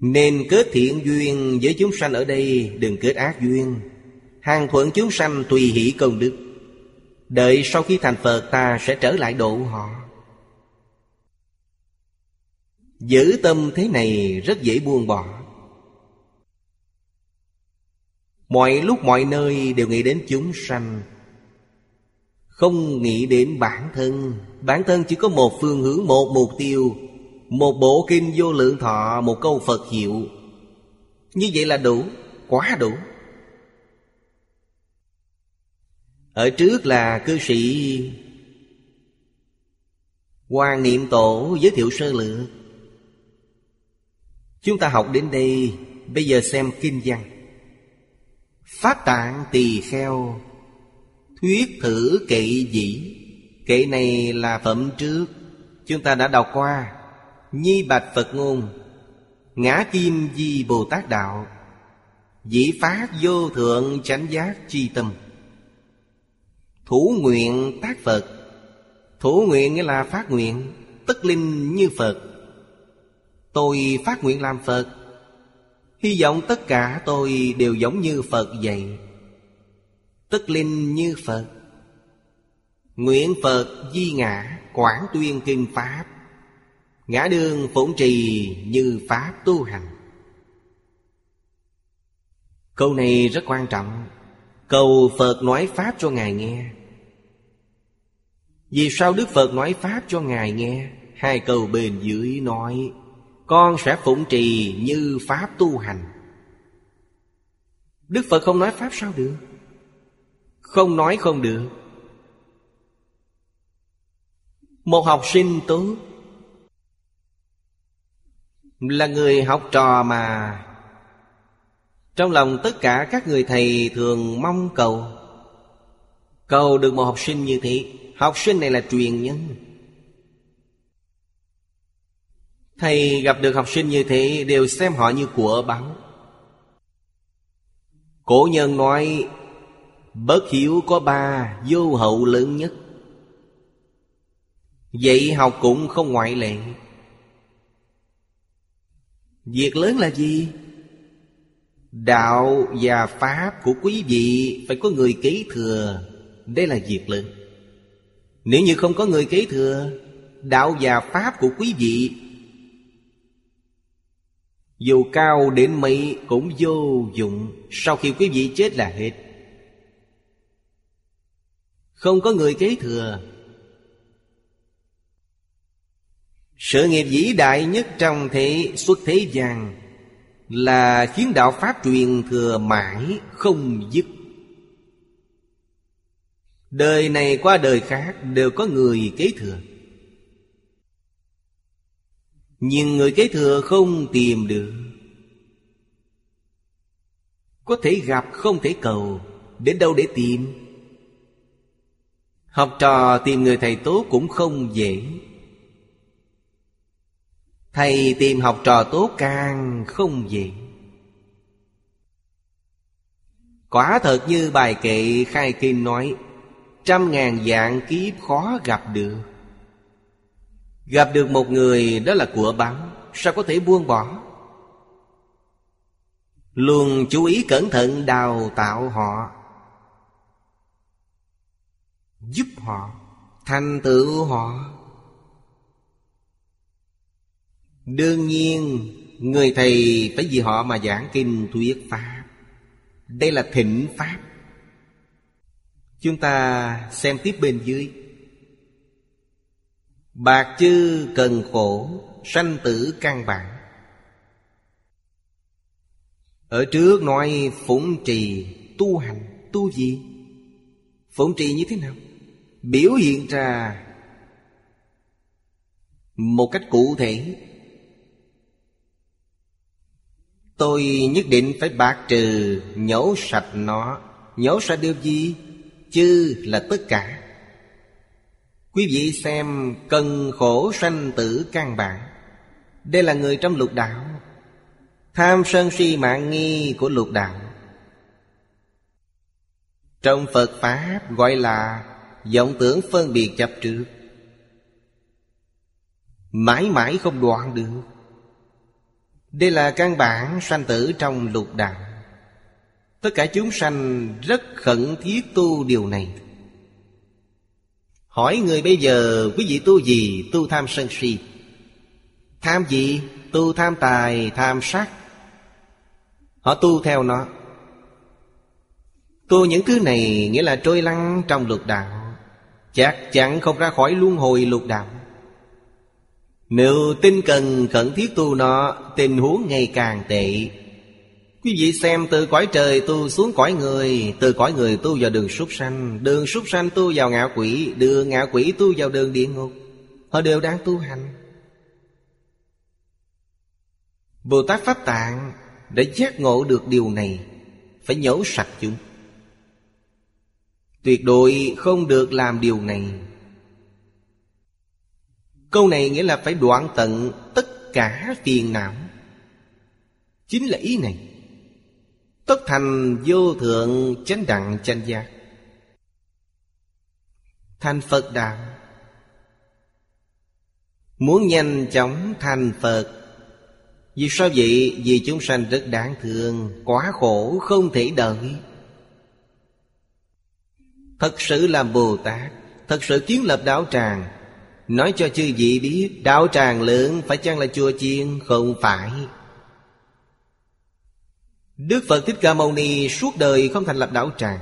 Speaker 1: Nên kết thiện duyên với chúng sanh ở đây, Đừng kết ác duyên. Hàng thuận chúng sanh tùy hỷ công đức. Đợi sau khi thành Phật, ta sẽ trở lại độ họ. Giữ tâm thế này rất dễ buông bỏ. Mọi lúc mọi nơi đều nghĩ đến chúng sanh. Không nghĩ đến bản thân. Bản thân chỉ có một phương hướng, một mục tiêu Một bộ kinh vô lượng thọ, một câu Phật hiệu. Như vậy là đủ, quá đủ. Ở trước là cư sĩ Hoàng Niệm Tổ giới thiệu sơ lược. Chúng ta học đến đây, Bây giờ xem kinh văn. Phát tạng tỳ kheo, Thuyết thử kệ dĩ. Kệ này là phẩm trước, Chúng ta đã đọc qua. Nhi bạch Phật ngôn, Ngã kim di Bồ Tát Đạo, Dĩ phát vô thượng chánh giác chi tâm. Thủ nguyện tác Phật, Thủ nguyện nghĩa là phát nguyện Tất linh như Phật. Tôi phát nguyện làm Phật. Hy vọng tất cả tôi đều giống như Phật vậy. Tất linh như Phật. Nguyện Phật di ngã Quảng tuyên kinh Pháp. Ngã đường phụng trì như Pháp tu hành. Câu này rất quan trọng. Cầu Phật nói Pháp cho Ngài nghe. Vì sao Đức Phật nói Pháp cho Ngài nghe? Hai câu bên dưới nói con sẽ phụng trì như Pháp tu hành. Đức Phật không nói Pháp sao được? Không nói không được. Một học sinh tốt Là người học trò mà. Trong lòng tất cả các người thầy thường mong cầu. Cầu được một học sinh như thế, Học sinh này là truyền nhân. Thầy gặp được học sinh như thế Đều xem họ như của bắn. Cổ nhân nói Bất hiểu có ba, Vô hậu lớn nhất Dạy học cũng không ngoại lệ Việc lớn là gì? Đạo và Pháp của quý vị Phải có người kế thừa, Đây là việc lớn Nếu như không có người kế thừa, Đạo và Pháp của quý vị dù cao đến mấy cũng vô dụng, Sau khi quý vị chết là hết. Không có người kế thừa. Sự nghiệp vĩ đại nhất trong thế, xuất thế gian Là khiến đạo Pháp truyền thừa mãi không dứt. Đời này qua đời khác đều có người kế thừa. Nhưng người kế thừa không tìm được. Có thể gặp, không thể cầu. Đến đâu để tìm? Học trò tìm người thầy tốt cũng không dễ. Thầy tìm học trò tốt càng không dễ. Quả thật như bài kệ khai kinh nói, Trăm ngàn dạng kiếp khó gặp được. Gặp được một người đó là của báo Sao có thể buông bỏ? Luôn chú ý cẩn thận đào tạo họ, Giúp họ Thành tựu họ. Đương nhiên, Người thầy phải vì họ mà giảng kinh thuyết Pháp. Đây là thịnh Pháp. Chúng ta xem tiếp bên dưới. Bạc chư cần khổ, Sanh tử căn bản Ở trước nói phụng trì, tu hành, Tu gì? Phụng trì như thế nào? Biểu hiện ra Một cách cụ thể Tôi nhất định phải bạc trừ Nhổ sạch nó Nhổ sạch điều gì? Chứ là tất cả Quý vị xem Cần khổ sanh tử căn bản. Đây là người trong lục đạo. Tham sân si mạng nghi của lục đạo. Trong Phật Pháp gọi là vọng tưởng phân biệt chấp trước. Mãi mãi không đoạn được. Đây là căn bản sanh tử trong lục đạo. Tất cả chúng sanh rất khẩn thiết tu điều này. Hỏi người bây giờ quý vị tu gì? Tu tham sân si. Tham gì? Tu tham tài, tham sắc Họ tu theo nó. Tu những thứ này nghĩa là trôi lăn trong lục đạo. Chắc chắn không ra khỏi luân hồi lục đạo. Nếu tinh cần khẩn thiết tu nó Tình huống ngày càng tệ. Quý vị xem từ cõi trời tu xuống cõi người, Từ cõi người tu vào đường súc sanh. Đường súc sanh tu vào ngạ quỷ, Đường ngạ quỷ tu vào đường địa ngục. Họ đều đang tu hành. Bồ Tát Pháp Tạng đã giác ngộ được điều này, Phải nhổ sạch chúng. Tuyệt đối không được làm điều này. Câu này nghĩa là phải đoạn tận tất cả phiền não. Chính là ý này. Tất thành vô thượng chánh đặng chánh giác. Thành Phật đạo Muốn nhanh chóng thành Phật, Vì sao vậy? Vì chúng sanh rất đáng thương, Quá khổ, không thể đợi. Thật sự làm Bồ Tát, Thật sự kiến lập đạo tràng. Nói cho chư vị biết, Đạo tràng lớn phải chăng là chùa chiên? Không phải. Đức Phật Thích Ca Mâu Ni Suốt đời không thành lập đạo tràng.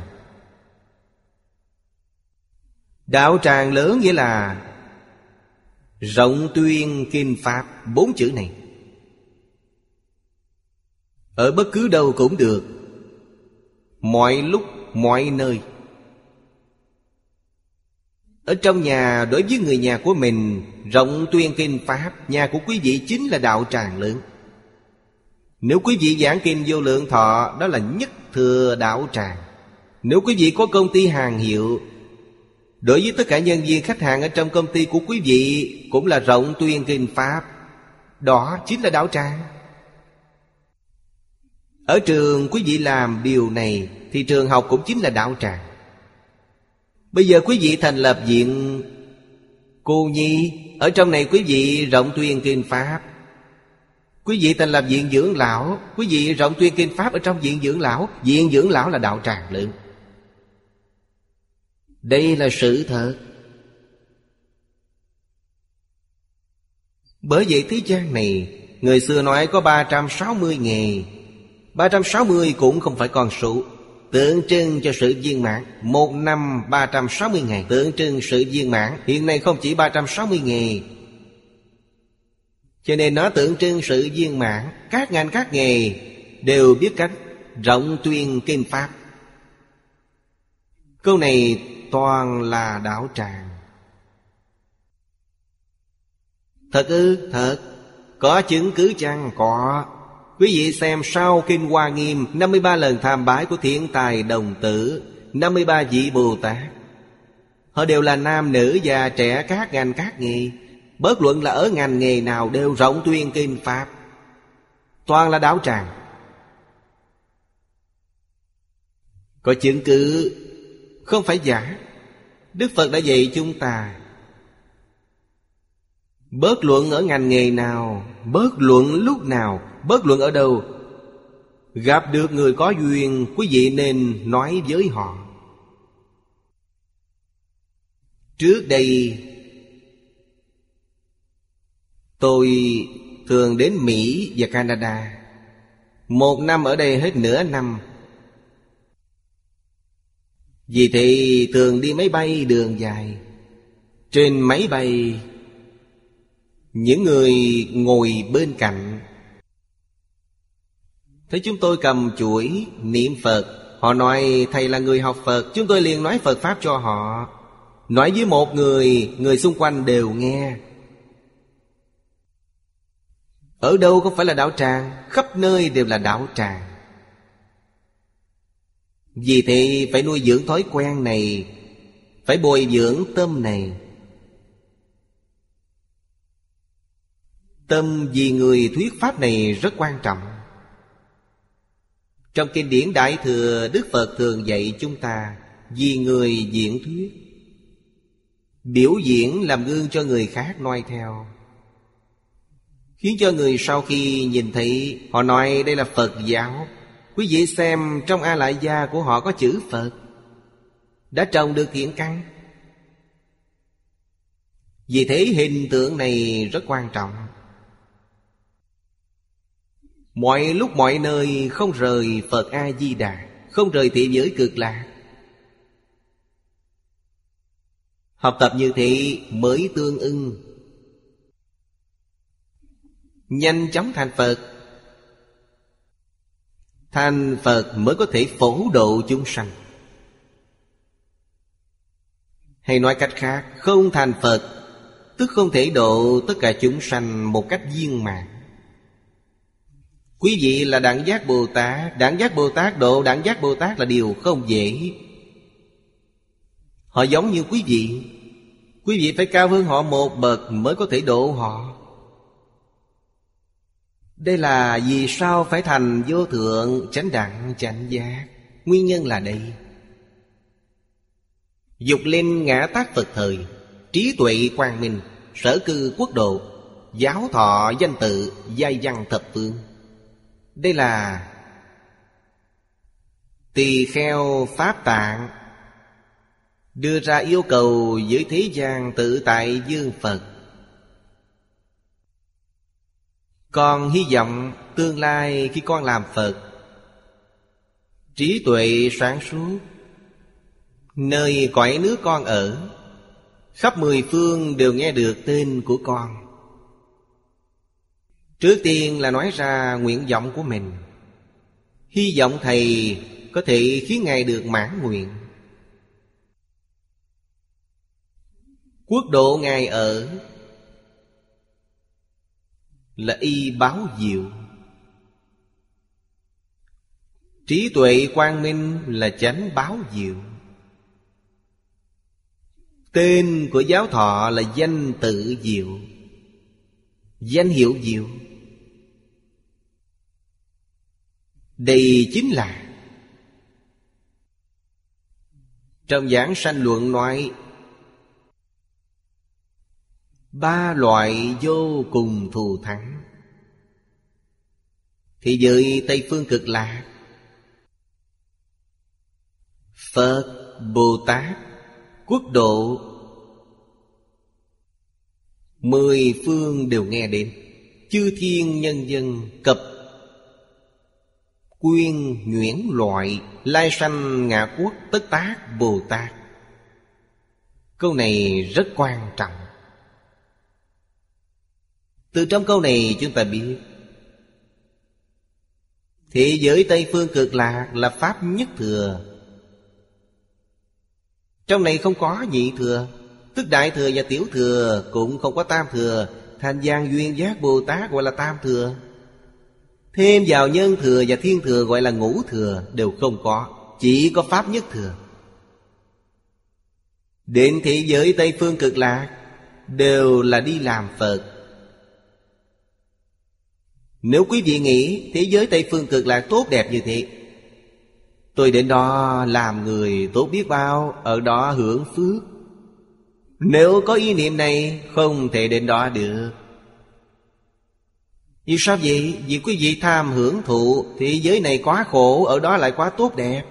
Speaker 1: Đạo tràng lớn nghĩa là Rộng tuyên kinh Pháp Bốn chữ này. Ở bất cứ đâu cũng được Mọi lúc, mọi nơi. Ở trong nhà đối với người nhà của mình Rộng tuyên kinh Pháp Nhà của quý vị chính là đạo tràng lớn. Nếu quý vị giảng kinh vô lượng thọ, Đó là nhất thừa đạo tràng. Nếu quý vị có công ty hàng hiệu, Đối với tất cả nhân viên khách hàng Ở trong công ty của quý vị Cũng là rộng tuyên kinh Pháp. Đó chính là đạo tràng. Ở trường quý vị làm điều này Thì trường học cũng chính là đạo tràng. Bây giờ quý vị thành lập viện Cô Nhi. Ở trong này quý vị rộng tuyên kinh Pháp. Quý vị thành lập viện dưỡng lão. Quý vị rộng tuyên kinh Pháp ở trong viện dưỡng lão. Viện dưỡng lão là đạo tràng lượng. Đây là sự thật. Bởi vậy thế gian này, Người xưa nói có 360 nghề. 360 cũng không phải con số. Tượng trưng cho sự viên mãn. Một năm 360 ngày. Tượng trưng sự viên mãn. Hiện nay không chỉ 360 ngày cho nên nó tượng trưng sự viên mãn. Các ngành, các nghề Đều biết cách rộng tuyên kinh Pháp. Câu này toàn là đạo tràng. Thật ư? Thật. Có chứng cứ chăng? Có. Quý vị xem sau Kinh Hoa Nghiêm 53 lần tham bái của thiện tài đồng tử 53 vị Bồ Tát. Họ đều là nam nữ già trẻ các ngành, các nghề. Bớt luận là ở ngành nghề nào đều rộng tuyên kinh Pháp. Toàn là đáo tràng. Có chứng cứ. Không phải giả. Đức Phật đã dạy chúng ta. Bớt luận ở ngành nghề nào, Bớt luận lúc nào, Bớt luận ở đâu? Gặp được người có duyên, Quý vị nên nói với họ. Trước đây Tôi thường đến Mỹ và Canada. Một năm ở đây hết nửa năm. Vì thì thường đi máy bay đường dài. Trên máy bay, Những người ngồi bên cạnh. Thấy chúng tôi cầm chuỗi niệm Phật. Họ nói, thầy là người học Phật. Chúng tôi liền nói Phật Pháp cho họ. Nói với một người Người xung quanh đều nghe. Ở đâu không phải là đạo tràng, Khắp nơi đều là đạo tràng. Vì thế phải nuôi dưỡng thói quen này, Phải bồi dưỡng tâm này. Tâm vì người thuyết Pháp này rất quan trọng. Trong kinh điển Đại Thừa, Đức Phật thường dạy chúng ta Vì người diễn thuyết. Biểu diễn làm gương cho người khác noi theo. Khiến cho người sau khi nhìn thấy, Họ nói đây là Phật giáo. Quý vị xem trong A Lại Gia của họ có chữ Phật. Đã trồng được thiện căn. Vì thế hình tượng này rất quan trọng. Mọi lúc mọi nơi không rời Phật A-di-đà, Không rời thị giới cực lạc. Học tập như thế mới tương ưng. Nhanh chóng thành Phật. Thành Phật mới có thể phổ độ chúng sanh. Hay nói cách khác, Không thành Phật, Tức không thể độ tất cả chúng sanh một cách viên mãn. Quý vị là đẳng giác Bồ Tát, Đẳng giác Bồ Tát độ, đẳng giác Bồ Tát là điều không dễ. Họ giống như quý vị. Quý vị phải cao hơn họ một bậc Mới có thể độ họ. Đây là vì sao phải thành vô thượng Chánh đẳng chánh giác. Nguyên nhân là đây. Dục linh ngã tác Phật thời, Trí tuệ quang minh, Sở cư quốc độ, Giáo thọ danh tự Giai văn thập phương. Đây là tỳ kheo pháp tạng đưa ra yêu cầu giữ thế gian tự tại dương phật. Con hy vọng tương lai khi con làm phật, trí tuệ sáng suốt, nơi cõi nước con ở, khắp mười phương đều nghe được tên của con. Trước tiên là nói ra nguyện vọng của mình. Hy vọng Thầy có thể khiến Ngài được mãn nguyện. Quốc độ Ngài ở là y báo diệu. Trí tuệ quang minh là chánh báo diệu. Tên của giáo thọ là danh tự diệu. Danh hiệu diệu. Đây chính là, Trong giảng sanh luận nói Ba loại vô cùng thù thắng. Thì giới Tây Phương cực lạc. Phật, Bồ Tát, Quốc độ. Mười phương đều nghe đến. Chư thiên nhân dân cập. Quyên nhuyễn loại Lai sanh ngạ quốc tất tác Bồ Tát. Câu này rất quan trọng. Từ trong câu này chúng ta biết, Thế giới Tây Phương cực lạc là Pháp nhất thừa. Trong này không có nhị thừa, Tức đại thừa và tiểu thừa Cũng không có tam thừa. Thành gian duyên giác Bồ Tát gọi là tam thừa. Thêm vào nhân thừa và thiên thừa gọi là ngũ thừa Đều không có, Chỉ có Pháp nhất thừa. Đến thế giới Tây Phương cực lạc Đều là đi làm Phật. Nếu quý vị nghĩ Thế giới Tây Phương cực lạc tốt đẹp như thế, Tôi đến đó làm người tốt biết bao, Ở đó hưởng phước. Nếu có ý niệm này, Không thể đến đó được. Vì sao vậy? Vì quý vị tham hưởng thụ, Thế giới này quá khổ, Ở đó lại quá tốt đẹp.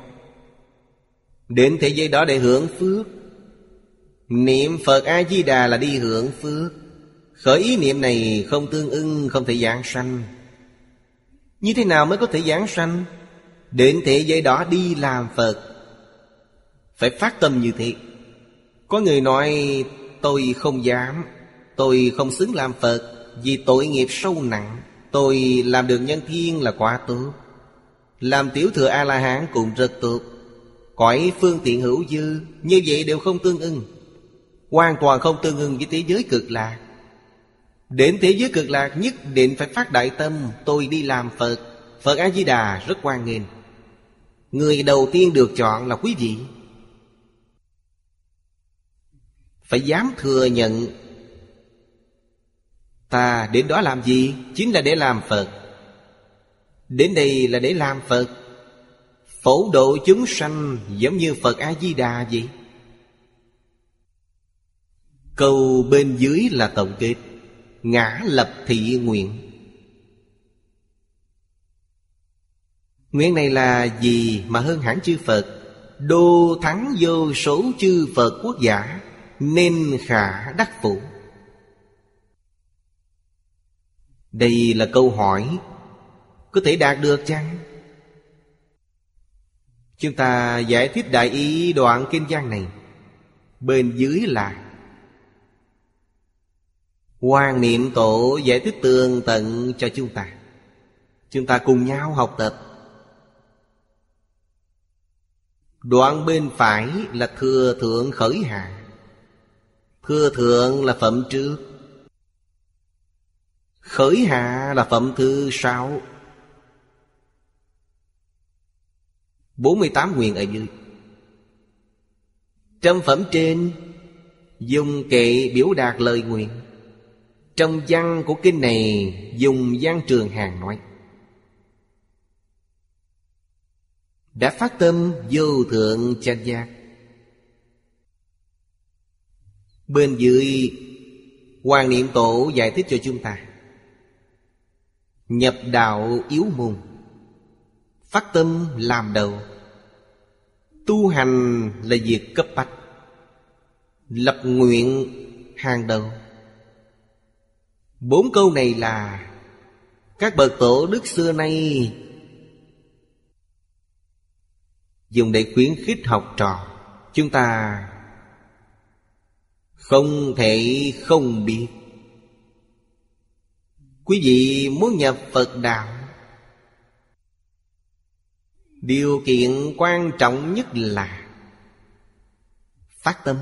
Speaker 1: Đến thế giới đó để hưởng phước. Niệm Phật A-di-đà là đi hưởng phước. Khởi ý niệm này không tương ưng, Không thể giảng sanh. Như thế nào mới có thể giảng sanh? Đến thế giới đó đi làm Phật. Phải phát tâm như thế. Có người nói, Tôi không dám, Tôi không xứng làm Phật, Vì tội nghiệp sâu nặng. Tôi làm được nhân thiên là quá tốt. Làm tiểu thừa A-la-hán cũng rất tốt. Cõi phương tiện hữu dư, Như vậy đều không tương ưng. Hoàn toàn không tương ưng với thế giới cực lạc. Đến thế giới cực lạc nhất định phải phát đại tâm, Tôi đi làm Phật. Phật A-di-đà rất quan nghênh. Người đầu tiên được chọn là quý vị. Phải dám thừa nhận, Ta đến đó làm gì? Chính là để làm Phật. Đến đây là để làm Phật. Phổ độ chúng sanh giống như Phật A-di-đà vậy. Câu bên dưới là tổng kết. Ngã lập thị nguyện. Nguyện này là gì mà hơn hẳn chư Phật? Đô thắng vô số chư Phật quốc giả, Nên khả đắc phụ Đây là câu hỏi Có thể đạt được chăng? Chúng ta giải thích đại ý đoạn kinh văn này. Bên dưới là Hoàng niệm tổ giải thích tường tận cho chúng ta. Chúng ta cùng nhau học tập. Đoạn bên phải là thừa thượng khởi hạ. Thừa thượng là phẩm trước. Khởi hạ là phẩm thứ sáu. 48 nguyện ở dưới. Trong phẩm trên, Dùng kệ biểu đạt lời nguyện. Trong văn của kinh này, Dùng văn trường hàng nói, Đã phát tâm vô thượng chánh giác. Bên dưới Hoàng Niệm Tổ giải thích cho chúng ta. Nhập đạo yếu môn, Phát tâm làm đầu. Tu hành là việc cấp bách, Lập nguyện hàng đầu. Bốn câu này là, Các bậc tổ đức xưa nay Dùng để khuyến khích học trò. Chúng ta Không thể không biết. Quý vị muốn nhập Phật đạo, Điều kiện quan trọng nhất là Phát tâm.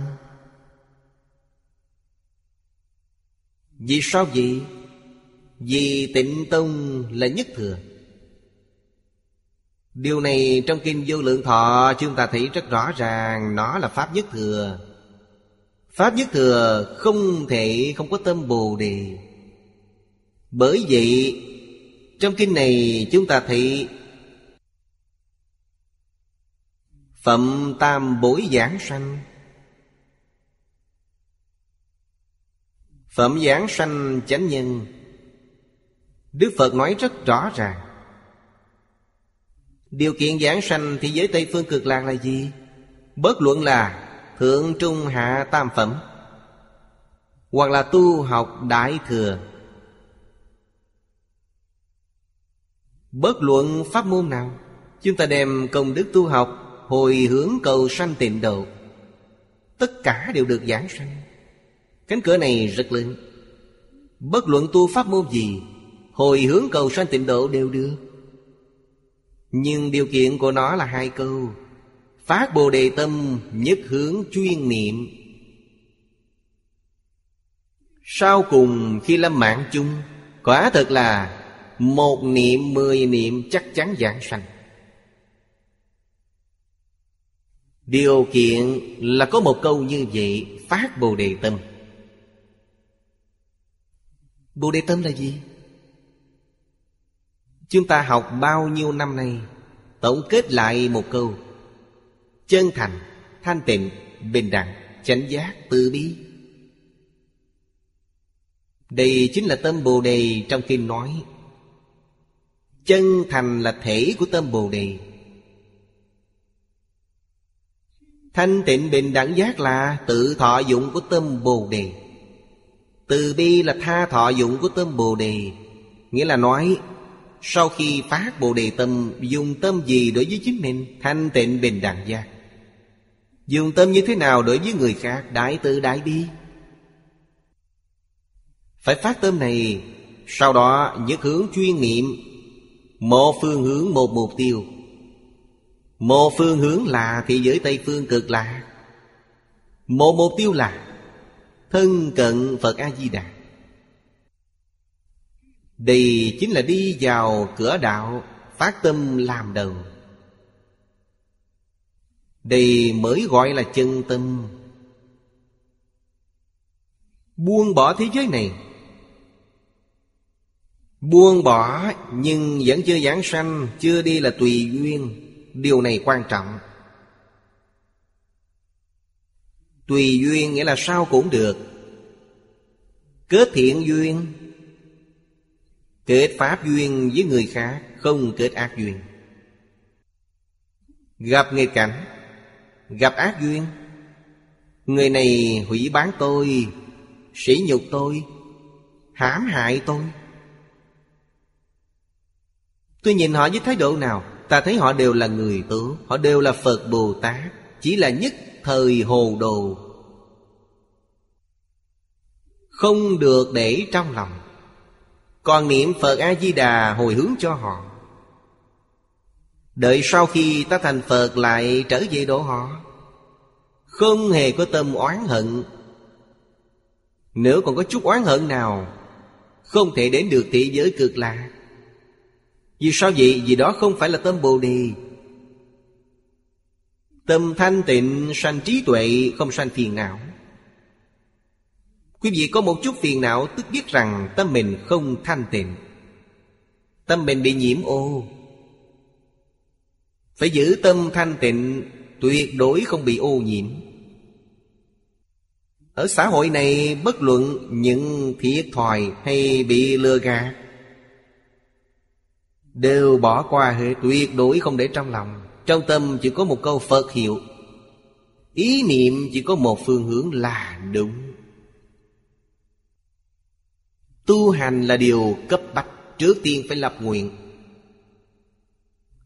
Speaker 1: Vì sao vậy? Vì tịnh tông là nhất thừa. Điều này trong Kinh Vô Lượng Thọ Chúng ta thấy rất rõ ràng, Nó là Pháp Nhất Thừa. Pháp Nhất Thừa không thể không có tâm Bồ Đề. Bởi vậy, Trong Kinh này chúng ta thấy Phẩm tam bối giảng sanh. Phẩm giảng sanh chánh nhân. Đức Phật nói rất rõ ràng. Điều kiện giảng sanh thì giới Tây Phương cực lạc là gì? Bất luận là Thượng, Trung, Hạ, Tam Phẩm, Hoặc là tu học Đại Thừa. Bất luận pháp môn nào, Chúng ta đem công đức tu học, Hồi hướng cầu sanh tịnh độ. Tất cả đều được giảng sanh. Cánh cửa này rất lớn Bất luận tu pháp môn gì, Hồi hướng cầu sanh tịnh độ đều được. Nhưng điều kiện của nó là hai câu. Phát Bồ Đề Tâm nhất hướng chuyên niệm. Sau cùng khi lâm mạng chung, Quả thật là Một niệm, mười niệm chắc chắn giảng sanh. Điều kiện là có một câu như vậy, Phát Bồ Đề Tâm. Bồ Đề Tâm là gì? Chúng ta học bao nhiêu năm nay Tổng kết lại một câu. Chân thành, thanh tịnh, bình đẳng, chánh giác, từ bi. Đây chính là tâm Bồ Đề trong kinh nói. Chân thành là thể của tâm Bồ Đề. Thanh tịnh bình đẳng giác là tự thọ dụng của tâm Bồ Đề. Từ bi là tha thọ dụng của tâm Bồ Đề. Nghĩa là nói, Sau khi phát Bồ Đề tâm, Dùng tâm gì đối với chính mình? Thanh tịnh bình đẳng giác. Dùng tâm như thế nào đối với người khác? Đại từ đại bi. Phải phát tâm này, Sau đó nhất hướng chuyên niệm Một phương hướng một mục tiêu. Một phương hướng là thế giới Tây Phương cực lạ Một mục tiêu là Thân cận Phật A-di-đà. Đây chính là đi vào cửa đạo, Phát tâm làm đầu. Đây mới gọi là chân tâm. Buông bỏ thế giới này. Buông bỏ nhưng vẫn chưa giảng sanh, Chưa đi là tùy duyên. Điều này quan trọng. Tùy duyên nghĩa là sao cũng được. Kết thiện duyên, Kết pháp duyên với người khác, Không kết ác duyên. Gặp nghịch cảnh, Gặp ác duyên. Người này hủy bán tôi, Sỉ nhục tôi, hãm hại tôi. Tôi nhìn họ với thái độ nào, Ta thấy họ đều là người tốt Họ đều là Phật Bồ Tát, Chỉ là nhất thời hồ đồ. Không được để trong lòng, Còn niệm Phật A-di-đà hồi hướng cho họ. Đợi sau khi ta thành Phật lại trở về độ họ, Không hề có tâm oán hận. Nếu còn có chút oán hận nào, Không thể đến được thế giới cực lạc vì sao vậy? Vì đó không phải là tâm Bồ Đề. Tâm thanh tịnh, sanh trí tuệ, Không sanh phiền não. Quý vị có một chút phiền não, Tức biết rằng tâm mình không thanh tịnh. Tâm mình bị nhiễm ô. Phải giữ tâm thanh tịnh, Tuyệt đối không bị ô nhiễm. Ở xã hội này, bất luận những thiệt thòi hay bị lừa gạt, Đều bỏ qua hết, Tuyệt đối không để trong lòng. Trong tâm chỉ có một câu Phật hiệu. Ý niệm chỉ có một phương hướng là đúng. Tu hành là điều cấp bách, Trước tiên phải lập nguyện.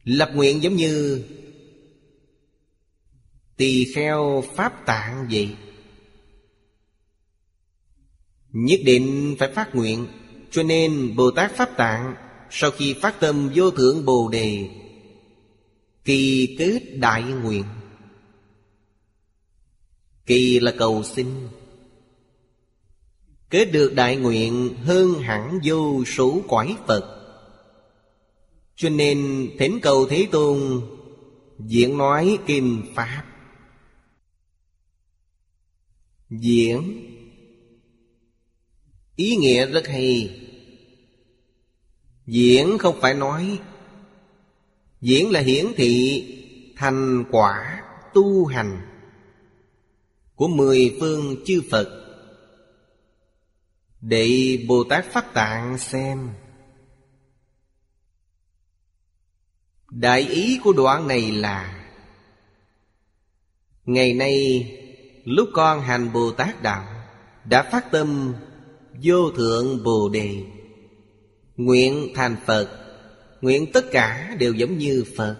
Speaker 1: Lập nguyện giống như Tỳ kheo pháp tạng vậy. Nhất định phải phát nguyện, Cho nên Bồ Tát Pháp Tạng sau khi phát tâm vô thượng Bồ Đề Kỳ kết đại nguyện. Kỳ là cầu xin. Kết được đại nguyện hơn hẳn vô số quái Phật Cho nên thỉnh cầu Thế Tôn Diễn nói Kinh Pháp. Diễn. Ý nghĩa rất hay. Diễn không phải nói Diễn là hiển thị thành quả tu hành Của mười phương chư Phật. Để Bồ Tát Pháp Tạng xem. Đại ý của đoạn này là, Ngày nay lúc con hành Bồ Tát Đạo Đã phát tâm vô thượng Bồ Đề, Nguyện thành Phật Nguyện tất cả đều giống như Phật.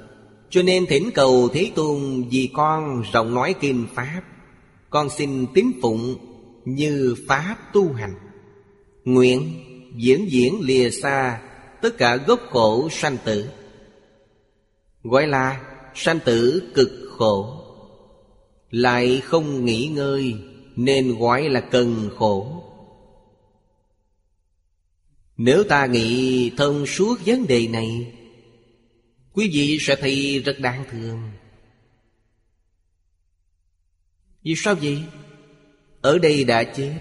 Speaker 1: Cho nên thỉnh cầu Thế Tôn Vì con rộng nói kinh Pháp. Con xin tín phụng như Pháp tu hành. Nguyện diễn diễn lìa xa Tất cả gốc khổ sanh tử. Gọi là sanh tử cực khổ. Lại không nghỉ ngơi Nên gọi là cần khổ. Nếu ta nghĩ thông suốt vấn đề này, Quý vị sẽ thấy rất đáng thương. Vì sao vậy? Ở đây đã chết.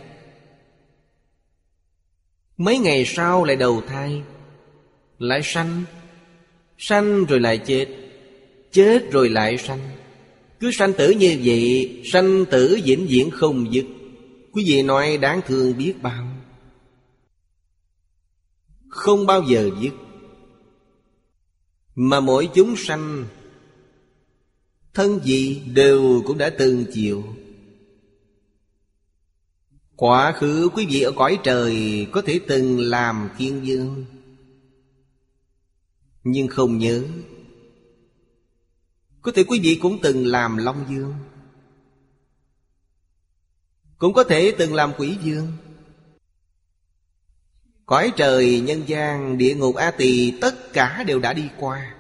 Speaker 1: Mấy ngày sau lại đầu thai, Lại sanh. Sanh rồi lại chết. Chết rồi lại sanh. Cứ sanh tử như vậy, Sanh tử vĩnh viễn không dứt. Quý vị nói đáng thương biết bao. Không bao giờ dứt. Mà mỗi chúng sanh, Thân gì đều cũng đã từng chịu. Quá khứ quý vị ở cõi trời Có thể từng làm thiên dương Nhưng không nhớ, Có thể quý vị cũng từng làm Long Dương. Cũng có thể từng làm quỷ dương. Cõi trời, nhân gian, địa ngục A Tỳ Tất cả đều đã đi qua.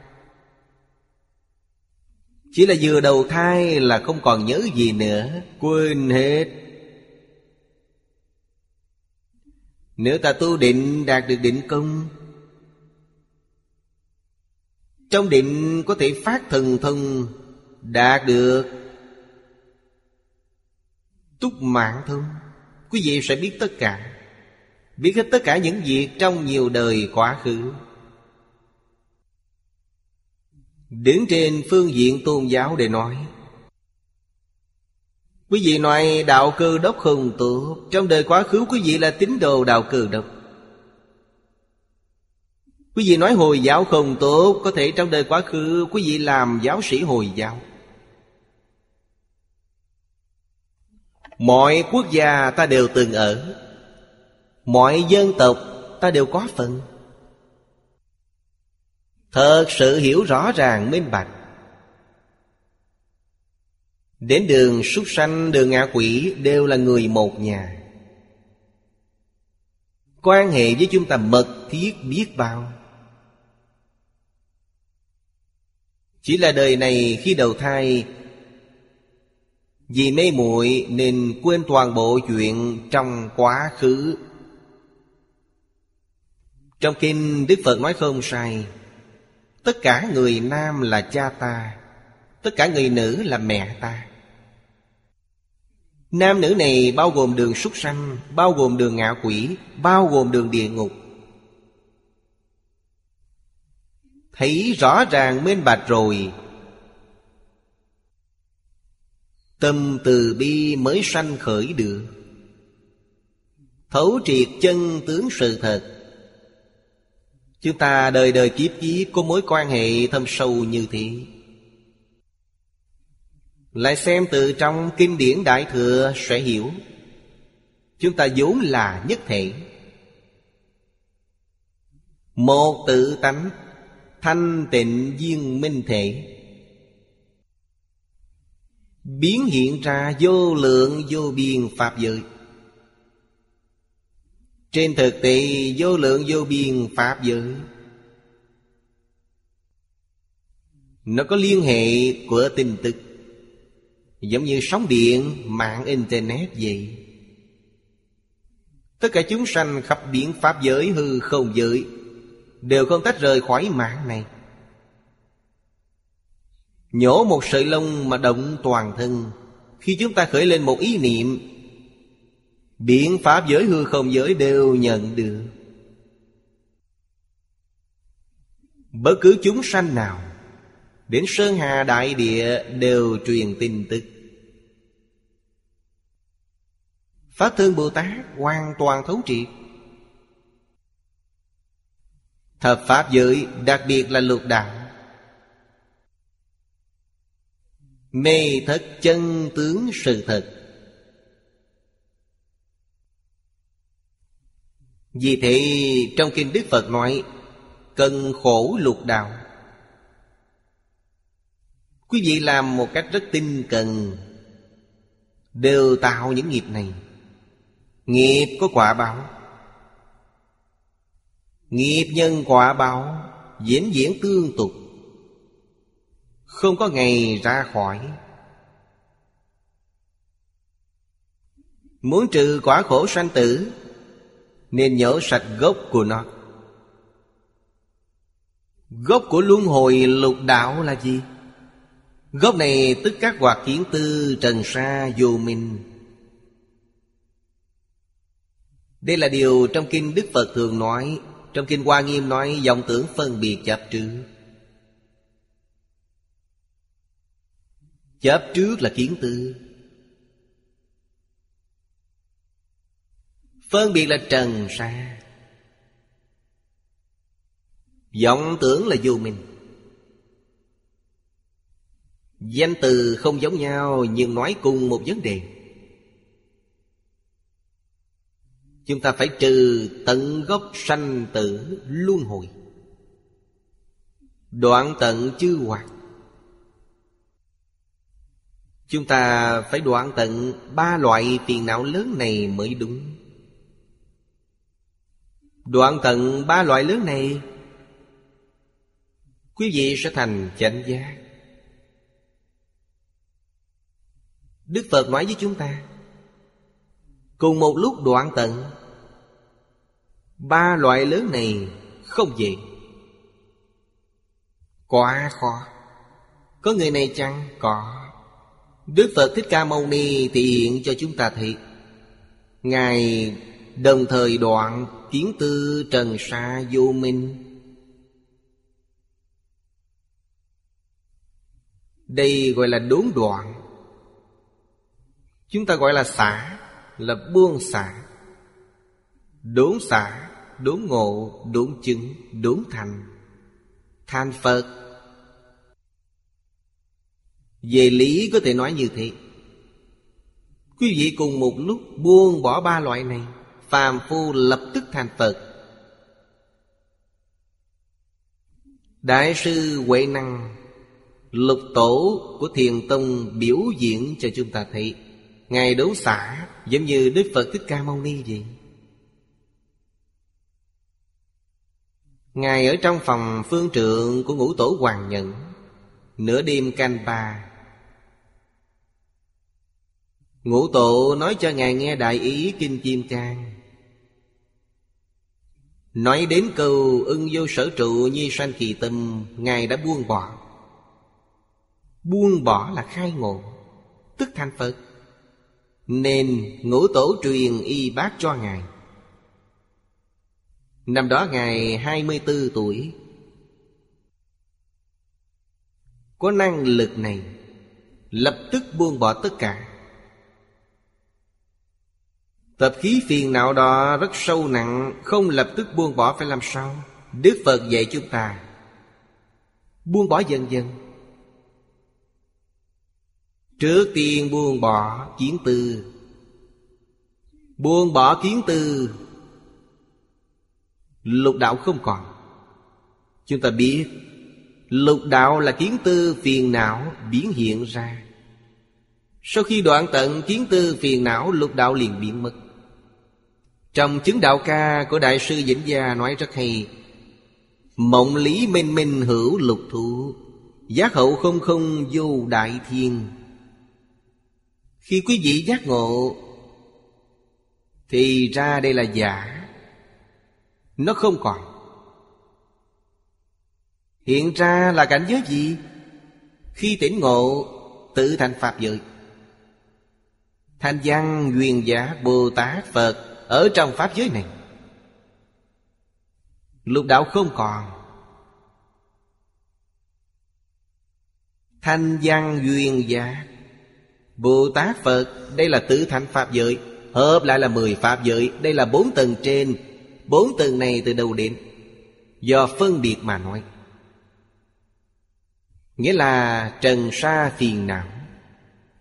Speaker 1: Chỉ là vừa đầu thai là không còn nhớ gì nữa. Quên hết. Nếu ta tu định đạt được định công Trong định có thể phát thần thông Đạt được Túc mạng thông Quý vị sẽ biết tất cả. Biết hết tất cả những việc trong nhiều đời quá khứ. Đứng trên phương diện tôn giáo để nói. Quý vị nói đạo cơ đốc không tốt Trong đời quá khứ, quý vị là tín đồ đạo cơ đốc. Quý vị nói Hồi giáo không tốt, Có thể trong đời quá khứ, quý vị làm giáo sĩ Hồi giáo. Mọi quốc gia ta đều từng ở. Mọi dân tộc ta đều có phần. Thật sự hiểu rõ ràng minh bạch. Đến đường súc sanh, đường ngạ quỷ đều là người một nhà. Quan hệ với chúng ta mật thiết biết bao. Chỉ là đời này khi đầu thai Vì mê muội nên quên toàn bộ chuyện trong quá khứ. Trong kinh, Đức Phật nói không sai. Tất cả người nam là cha ta, Tất cả người nữ là mẹ ta. Nam nữ này bao gồm đường súc sanh, Bao gồm đường ngạ quỷ, Bao gồm đường địa ngục. Thấy rõ ràng minh bạch rồi. Tâm từ bi mới sanh khởi được. Thấu triệt chân tướng sự thật. Chúng ta đời đời kiếp kiếp có mối quan hệ thâm sâu như thế. Lại xem từ trong kinh điển Đại Thừa sẽ hiểu. Chúng ta vốn là nhất thể. Một tự tánh, Thanh tịnh viên minh thể. Biến hiện ra vô lượng vô biên Pháp giới. Trên thực tế vô lượng vô biên Pháp giới Nó có liên hệ của tin tức Giống như sóng điện, mạng Internet vậy. Tất cả chúng sanh khắp biển Pháp giới hư không giới Đều không tách rời khỏi mạng này. Nhổ một sợi lông mà động toàn thân. Khi chúng ta khởi lên một ý niệm Biện pháp giới hư không giới đều nhận được. Bất cứ chúng sanh nào, Đến Sơn Hà Đại Địa đều truyền tin tức. Pháp Thân Bồ Tát hoàn toàn thấu triệt. Thập Pháp giới, đặc biệt là lục đạo. Mê thất chân tướng sự thật. Vì thế, trong Kinh Đức Phật nói Cần khổ lục đạo. Quý vị làm một cách rất tinh cần, Đều tạo những nghiệp này. Nghiệp có quả báo. Nghiệp nhân quả báo, Diễn diễn tương tục. Không có ngày ra khỏi. Muốn trừ quả khổ sanh tử nên nhớ sạch gốc của nó. Gốc của luân hồi lục đạo là gì? Gốc này tức các hoạt kiến tư trần sa vô minh. Đây là điều trong Kinh Đức Phật thường nói, Trong Kinh Hoa Nghiêm nói dòng tưởng phân biệt chấp trước. Chấp trước là kiến tư. Phân biệt là trần, sa. Vọng tưởng là vô minh. Danh từ không giống nhau, nhưng nói cùng một vấn đề. Chúng ta phải trừ tận gốc sanh tử luân hồi. Đoạn tận chư hoạt. Chúng ta phải đoạn tận ba loại phiền não lớn này mới đúng. Đoạn tận ba loại lớn này, Quý vị sẽ thành chánh giác. Đức Phật nói với chúng ta, Cùng một lúc đoạn tận, Ba loại lớn này không dễ Quá khó? Có người này chăng? Có. Đức Phật Thích Ca Mâu Ni thì hiện cho chúng ta thấy, Ngài đồng thời đoạn kiến tư trần sa vô minh. Đây gọi là đốn đoạn. Chúng ta gọi là xả, Là buông xả. Đốn xả, Đốn ngộ, Đốn chứng, Đốn thành. Thành Phật. Về lý có thể nói như thế. Quý vị cùng một lúc buông bỏ ba loại này. Phàm phu lập tức thành Phật. Đại sư Huệ Năng, Lục tổ của thiền tông biểu diễn cho chúng ta thấy, Ngài đấu xả giống như Đức Phật Thích Ca Mâu Ni vậy. Ngài ở trong phòng phương trượng của ngũ tổ Hoàng Nhận Nửa đêm canh ba. Ngũ tổ nói cho Ngài nghe đại ý Kinh Kim Cang Nói đến câu ưng vô sở trụ nhi sanh kỳ tâm, Ngài đã buông bỏ. Buông bỏ là khai ngộ, Tức thành Phật. Nên ngũ tổ truyền y bác cho Ngài. Năm đó Ngài 24 tuổi. Có năng lực này, Lập tức buông bỏ tất cả. Tập khí phiền não đó rất sâu nặng, Không lập tức buông bỏ phải làm sao? Đức Phật dạy chúng ta, Buông bỏ dần dần. Trước tiên buông bỏ kiến tư Buông bỏ kiến tư Lục đạo không còn. Chúng ta biết, Lục đạo là kiến tư phiền não biến hiện ra. Sau khi đoạn tận kiến tư phiền não, Lục đạo liền biến mất. Trong chứng đạo ca của Đại sư Vĩnh Gia nói rất hay. Mộng lý minh minh hữu lục thụ Giác hậu không không vô đại thiên. Khi quý vị giác ngộ, Thì ra đây là giả. Nó không còn. Hiện ra là cảnh giới gì? Khi tỉnh ngộ, tự thành Pháp giới. Thanh văn duyên giả Bồ Tát, Phật ở trong Pháp giới này. Lục đạo không còn. Thanh văn duyên giả Bồ Tát Phật, Đây là tứ thánh Pháp giới, Hợp lại là mười pháp giới, Đây là bốn tầng trên. Bốn tầng này từ đâu đến? Do phân biệt mà nói. Nghĩa là trần sa phiền não.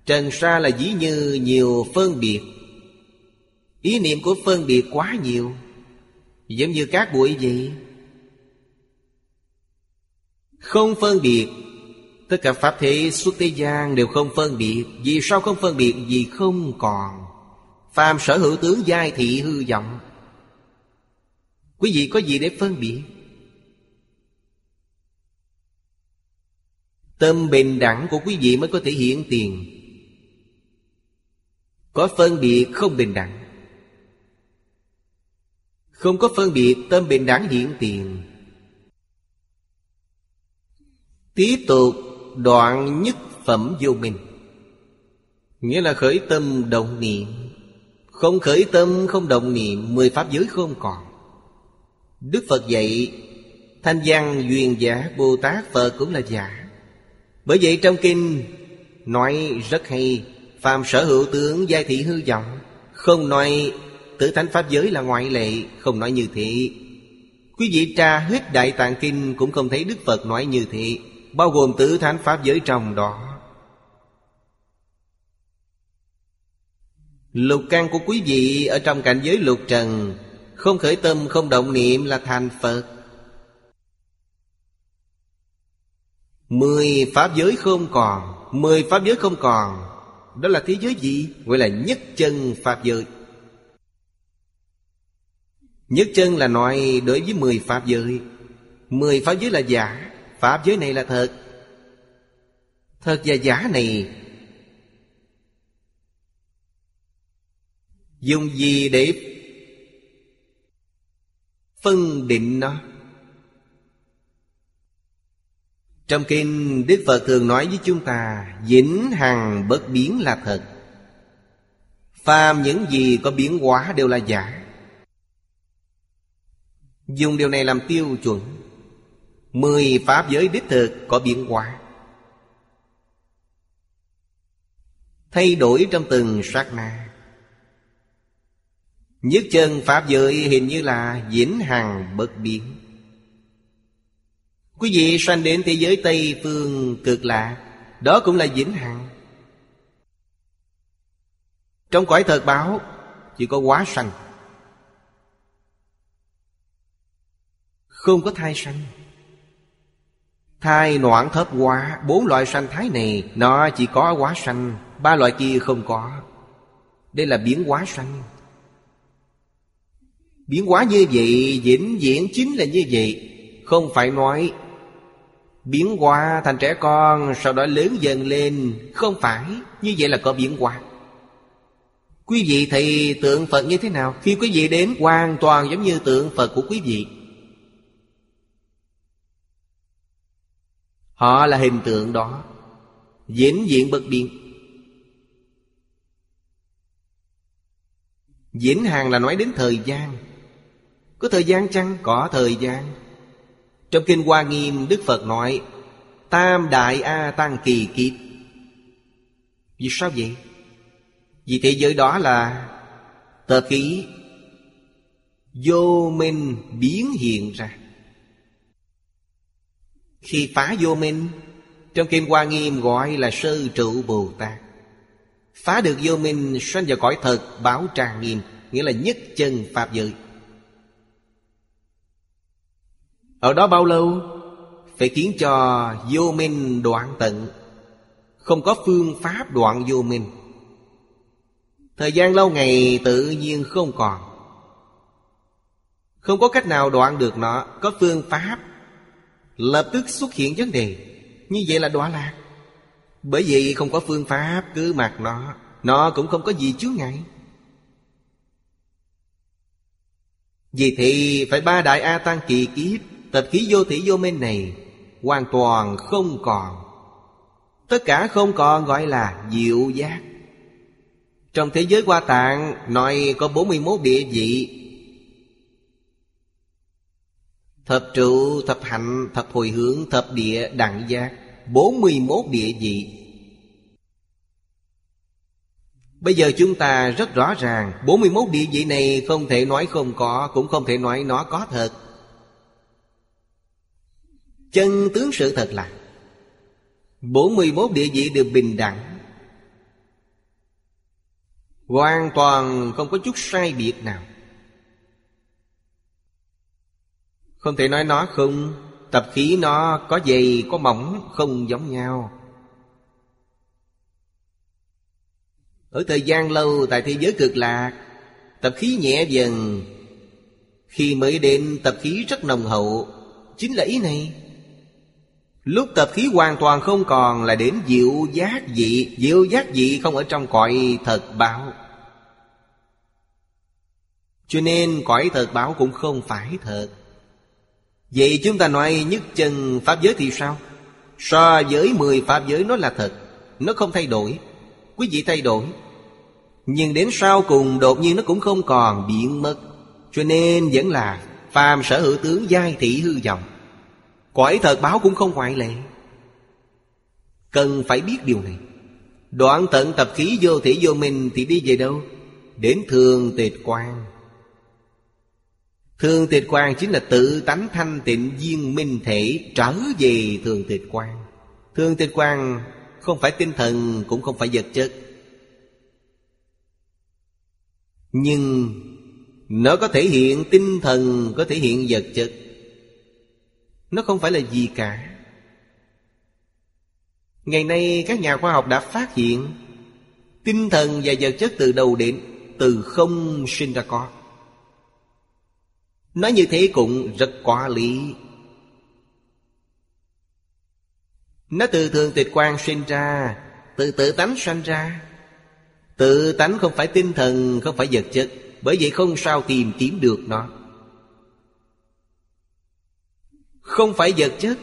Speaker 1: Trần sa là dĩ như nhiều phân biệt. Ý niệm của phân biệt quá nhiều. Giống như các bụi vậy Không phân biệt. Tất cả Pháp thế xuất thế gian đều không phân biệt. Vì sao không phân biệt? Vì không còn. Phàm sở hữu tướng giai thị hư vọng. Quý vị có gì để phân biệt? Tâm bình đẳng của quý vị mới có thể hiện tiền. Có phân biệt không bình đẳng. Không có phân biệt tâm bình đẳng hiện tiền. Tiếp tục đoạn nhất phẩm vô minh. Nghĩa là khởi tâm động niệm. Không khởi tâm, không động niệm, Mười pháp giới không còn. Đức Phật dạy, Thanh văn duyên giả Bồ Tát Phật cũng là giả. Bởi vậy trong kinh Nói rất hay, Phàm sở hữu tướng giai thị hư vọng, Không nói tử thánh pháp giới là ngoại lệ, Không nói như thế. Quý vị tra huyết Đại Tạng Kinh Cũng không thấy Đức Phật nói như thế, Bao gồm tử thánh pháp giới trong đó. Lục căn của quý vị Ở trong cảnh giới lục trần, Không khởi tâm, không động niệm là thành Phật. Mười pháp giới không còn, Mười pháp giới không còn, Đó là thế giới gì? Gọi là nhất chân pháp giới. Nhất chân là nói đối với mười pháp giới. Mười pháp giới là giả. Pháp giới này là thật. Thật và giả này Dùng gì để phân định nó? Trong kinh Đức Phật thường nói với chúng ta Vĩnh hằng bất biến là thật. Phàm những gì có biến hóa đều là giả. Dùng điều này làm tiêu chuẩn. Mười pháp giới đích thực có biến hóa. Thay đổi trong từng sát na. Nhất chân pháp giới hình như là diễn hằng bất biến. Quý vị sanh đến thế giới Tây phương cực lạ, Đó cũng là vĩnh hằng. Trong cõi thật báo, Chỉ có quá sanh. Không có thai sanh. Thai noãn thấp quá, Bốn loại sanh thái này, Nó chỉ có quá sanh, Ba loại kia không có. Đây là biến quá sanh. Biến hóa như vậy, Vĩnh viễn chính là như vậy. Không phải nói Biến hóa thành trẻ con, Sau đó lớn dần lên. Không phải, Như vậy là có biến hóa. Quý vị thì tượng Phật như thế nào? Khi quý vị đến hoàn toàn giống như tượng Phật của quý vị Họ là hình tượng đó diễn diện bất biến. Diễn hàng là nói đến thời gian. Có thời gian chăng? Có thời gian. Trong Kinh Hoa Nghiêm, Đức Phật nói, Tam Đại A Tăng Kỳ Kiếp. Vì sao vậy? Vì thế giới đó là Tờ khí Vô minh biến hiện ra khi phá vô minh, Trong Kim Hoa Nghiêm gọi là sư trụ Bồ Tát. Phá được vô minh, sanh vào cõi thật, báo tràng nghiêm, Nghĩa là nhất chân Pháp giới. Ở đó bao lâu, Phải khiến cho vô minh đoạn tận, Không có phương pháp đoạn vô minh. Thời gian lâu ngày tự nhiên không còn. Không có cách nào đoạn được nó, Có phương pháp Lập tức xuất hiện vấn đề. Như vậy là đọa lạc. Bởi vì không có phương pháp cứ mặc nó Nó cũng không có gì chướng ngại. Vì thì phải ba đại A Tăng kỳ kiếp, Tập khí vô thị vô minh này Hoàn toàn không còn. Tất cả không còn gọi là diệu giác. Trong thế giới hoa tạng, Nói có 41 địa vị Thập trụ, thập hạnh, thập hồi hướng, thập địa, đẳng giác. 41 địa vị. Bây giờ chúng ta rất rõ ràng 41 địa vị này không thể nói không có Cũng không thể nói nó có thật. Chân tướng sự thật là 41 địa vị đều bình đẳng. Hoàn toàn không có chút sai biệt nào. Không thể nói nó không. Tập khí nó có dày, có mỏng, không giống nhau. Ở thời gian lâu, tại thế giới cực lạc, Tập khí nhẹ dần. Khi mới đến, tập khí rất nồng hậu. Chính là ý này. Lúc tập khí hoàn toàn không còn là đến diệu giác dị. Diệu giác dị không ở trong cõi thật báo. Cho nên cõi thật báo cũng không phải thật. Vậy chúng ta nói nhất chân Pháp giới thì sao? So với mười Pháp giới nó là thật, Nó không thay đổi. Quý vị thay đổi. Nhưng đến sau cùng đột nhiên nó cũng không còn biến mất. Cho nên vẫn là phàm sở hữu tướng giai thị hư vọng. Cõi thật báo cũng không ngoại lệ. Cần phải biết điều này. Đoạn tận tập khí vô thể vô minh Thì đi về đâu? Đến thường tịch quan. Thường tịch quan chính là tự tánh thanh tịnh viên minh thể Trở về thường tịch quan Thường tịch quan không phải tinh thần, cũng không phải vật chất. Nhưng nó có thể hiện tinh thần, Có thể hiện vật chất. Nó không phải là gì cả. Ngày nay các nhà khoa học đã phát hiện Tinh thần và vật chất từ đầu đến, Từ không sinh ra có Nói như thế cũng rất quá lý. Nó từ thường tịch quan sinh ra, Từ tự tánh sanh ra. Tự tánh không phải tinh thần, Không phải vật chất, Bởi vậy không sao tìm kiếm được nó. Không phải vật chất,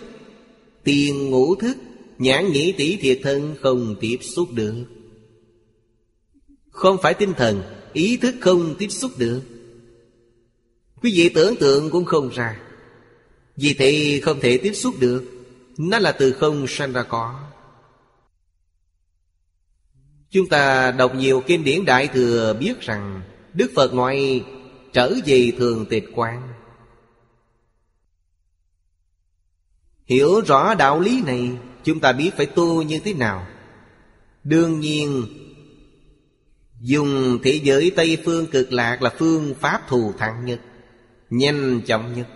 Speaker 1: Tiền, ngũ thức, Nhãn nghĩ tỷ thiệt thân không tiếp xúc được. Không phải tinh thần, Ý thức không tiếp xúc được. Quý vị tưởng tượng cũng không ra. Vì thế không thể tiếp xúc được. Nó là từ không sanh ra có. Chúng ta đọc nhiều kinh điển Đại Thừa biết rằng Đức Phật ngoài trở về thường tịch quan Hiểu rõ đạo lý này, Chúng ta biết phải tu như thế nào. Đương nhiên, Dùng thế giới Tây Phương cực lạc là phương pháp thù thắng nhất. Nhanh chóng nhất.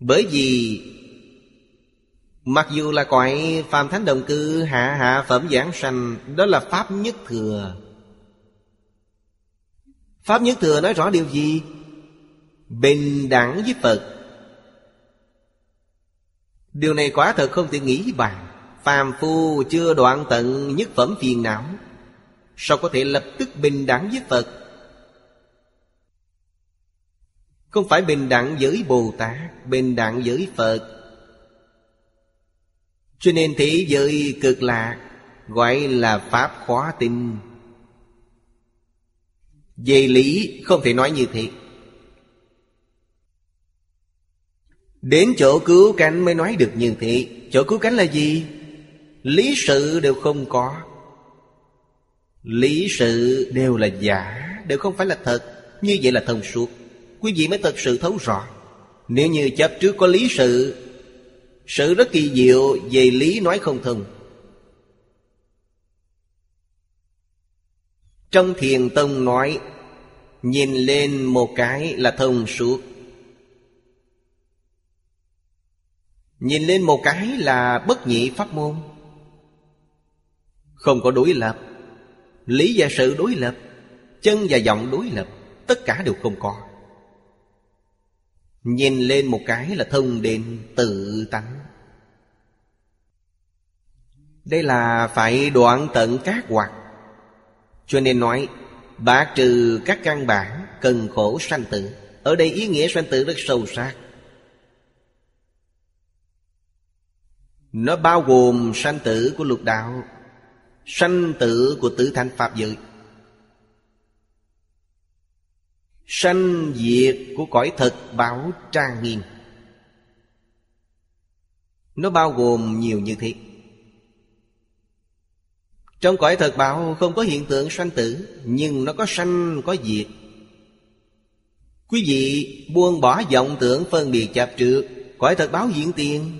Speaker 1: Bởi vì Mặc dù là cõi phàm thánh đồng cư hạ hạ phẩm giảng sanh, Đó là pháp nhất thừa. Pháp nhất thừa nói rõ điều gì? Bình đẳng với Phật. Điều này quả thật không thể nghĩ bàn. Phàm phu chưa đoạn tận nhất phẩm phiền não, Sao có thể lập tức bình đẳng với Phật? Không phải bình đẳng với Bồ Tát, Bình đẳng với Phật. Cho nên thế giới cực lạc, Gọi là Pháp khóa tinh. Về lý, không thể nói như thế. Đến chỗ cứu cánh mới nói được như thế. Chỗ cứu cánh là gì? Lý sự đều không có. Lý sự đều là giả, Đều không phải là thật. Như vậy là thông suốt. Quý vị mới thật sự thấu rõ. Nếu như chấp trước có lý sự Sự rất kỳ diệu Về lý nói không thông. Trong thiền tông nói, Nhìn lên một cái là thông suốt. Nhìn lên một cái là bất nhị pháp môn. Không có đối lập. Lý và sự đối lập, Chân và giọng đối lập, Tất cả đều không có. Nhìn lên một cái là thông đến tự tánh. Đây là phải đoạn tận các hoạt. Cho nên nói Bác trừ các căn bản Cần khổ sanh tử. Ở đây ý nghĩa sanh tử rất sâu sắc. Nó bao gồm sanh tử của lục đạo, Sanh tử của tử thanh Pháp giới. Sanh diệt của cõi thực bảo trang nghiêm. Nó bao gồm nhiều như thế. Trong cõi thật báo không có hiện tượng sanh tử, Nhưng nó có sanh, có diệt. Quý vị buông bỏ vọng tưởng phân biệt chạp trượt, Cõi thật báo hiện tiền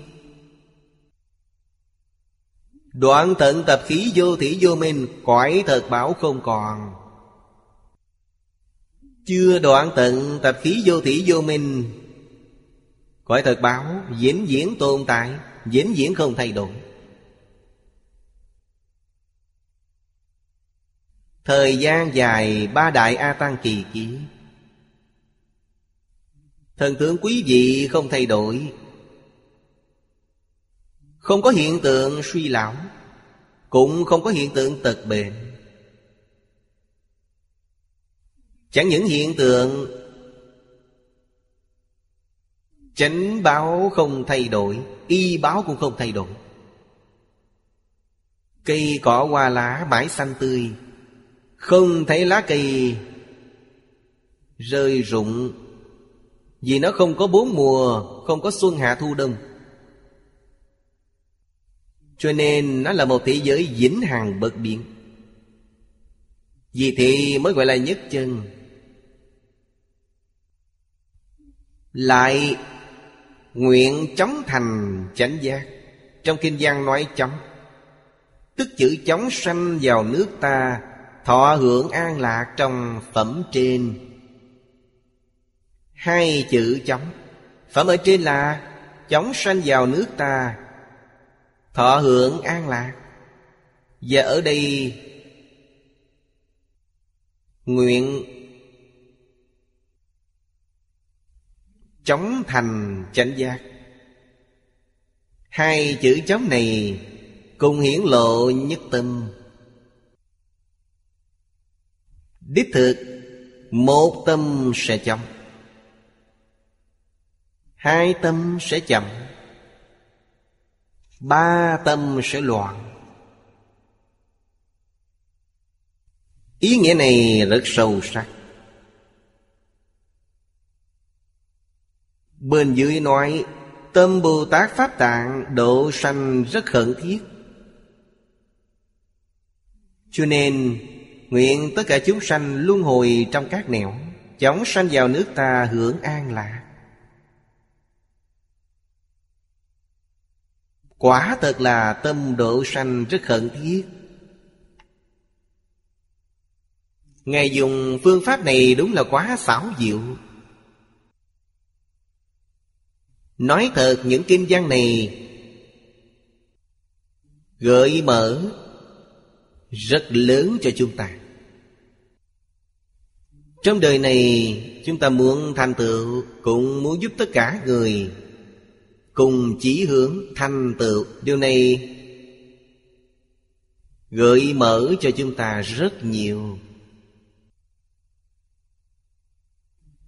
Speaker 1: Đoạn tận tập khí vô thủy vô minh, Cõi thật bảo không còn. Chưa đoạn tận tập khí vô thủy vô minh. Cõi thật báo diễn diễn tồn tại Diễn diễn không thay đổi. Thời gian dài, ba đại A Tăng kỳ ký. Thần tướng quý vị không thay đổi. Không có hiện tượng suy lão, Cũng không có hiện tượng tật bệnh. Chẳng những hiện tượng Chánh báo không thay đổi, Y báo cũng không thay đổi. Cây cỏ hoa lá mãi xanh tươi, Không thấy lá cây Rơi rụng. Vì nó không có bốn mùa, Không có xuân hạ thu đông. Cho nên nó là một thế giới vĩnh hằng bất biến. Vì thế mới gọi là nhất chân. Lại Nguyện chống thành chánh giác. Trong kinh văn nói chống Tức chữ chống sanh vào nước ta, Thọ hưởng an lạc trong phẩm trên. Hai chữ chống Phẩm ở trên là Chống sanh vào nước ta, Thọ hưởng an lạc. Và ở đây Nguyện Chống thành chánh giác. Hai chữ chống này Cùng hiển lộ nhất tâm. Đích thực, Một tâm sẽ chậm Hai tâm sẽ chậm. Ba tâm sẽ loạn. Ý nghĩa này rất sâu sắc. Bên dưới nói, Tâm Bồ Tát Pháp Tạng độ sanh rất khẩn thiết. Cho nên, Nguyện tất cả chúng sanh luân hồi trong các nẻo, Chóng sanh vào nước ta hưởng an lạc. Quả thật là tâm độ sanh rất khẩn thiết. Ngài dùng phương pháp này đúng là quá xảo diệu. Nói thật, những kinh văn này Gợi mở Rất lớn cho chúng ta. Trong đời này, Chúng ta muốn thành tựu Cũng muốn giúp tất cả người Cùng chỉ hướng thành tựu. Điều này Gợi mở cho chúng ta rất nhiều.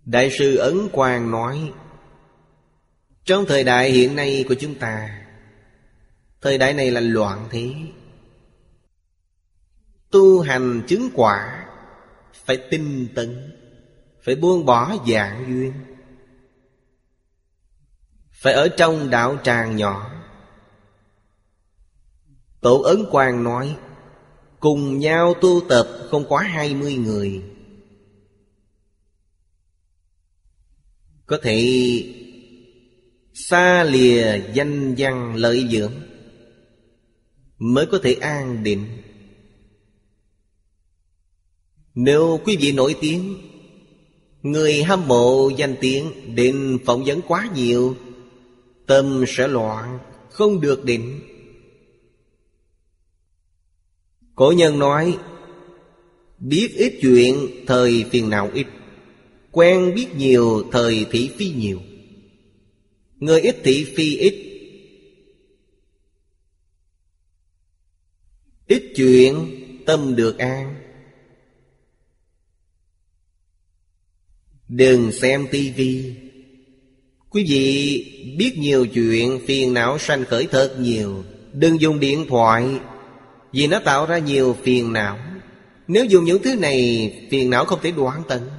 Speaker 1: Đại sư Ấn Quang nói trong thời đại hiện nay của chúng ta, Thời đại này là loạn thế. Tu hành chứng quả Phải tinh tấn, Phải buông bỏ dạng duyên, Phải ở trong đạo tràng nhỏ. Tổ Ấn Quang nói, Cùng nhau tu tập không quá hai mươi người. Có thể xa lìa danh văn lợi dưỡng, mới có thể an định. Nếu quý vị nổi tiếng, người hâm mộ danh tiếng định phỏng vấn quá nhiều, tâm sẽ loạn, không được định. Cổ nhân nói, biết ít chuyện, thời phiền não ít, quen biết nhiều, thời thị phi nhiều. Người ít thị phi ít. Ít chuyện, tâm được an. Đừng xem tivi Quý vị biết nhiều chuyện phiền não sanh khởi thật nhiều. Đừng dùng điện thoại, Vì nó tạo ra nhiều phiền não. Nếu dùng những thứ này, Phiền não không thể đoạn tận.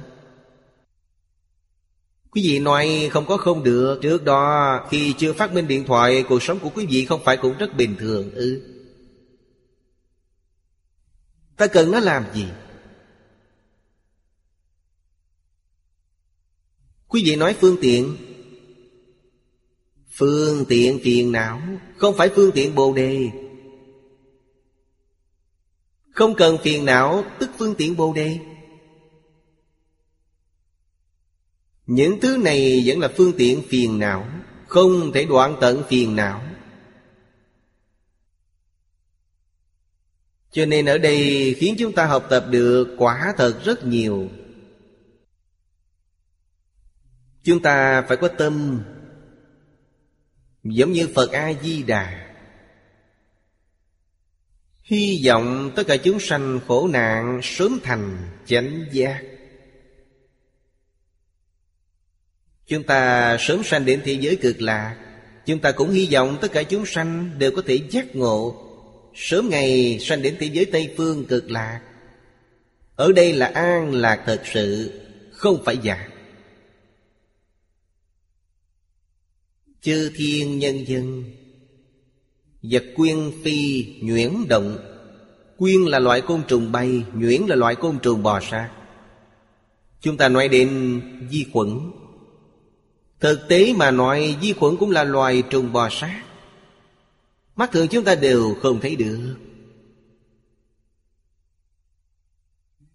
Speaker 1: Quý vị nói không có không được. Trước đó, khi chưa phát minh điện thoại, Cuộc sống của quý vị không phải cũng rất bình thường ư? Ta cần nó làm gì? Quý vị nói phương tiện. Phương tiện phiền não, Không phải phương tiện bồ đề. Không cần phiền não, Tức phương tiện bồ đề. Những thứ này vẫn là phương tiện phiền não, Không thể đoạn tận phiền não. Cho nên ở đây khiến chúng ta học tập được quả thật rất nhiều. Chúng ta phải có tâm, Giống như Phật A-di-đà. Hy vọng tất cả chúng sanh khổ nạn sớm thành chánh giác. Chúng ta sớm sanh đến thế giới cực lạc. Chúng ta cũng hy vọng tất cả chúng sanh đều có thể giác ngộ. Sớm ngày sanh đến thế giới Tây Phương cực lạc. Ở đây là an lạc thật sự, Không phải giả. Chư thiên nhân dân, Vật quyên phi nhuyễn động. Quyên là loại côn trùng bay, Nhuyễn là loại côn trùng bò sát. Chúng ta nói đến vi khuẩn. Thực tế mà nói, vi khuẩn cũng là loài trùng bò sát. Mắt thường chúng ta đều không thấy được.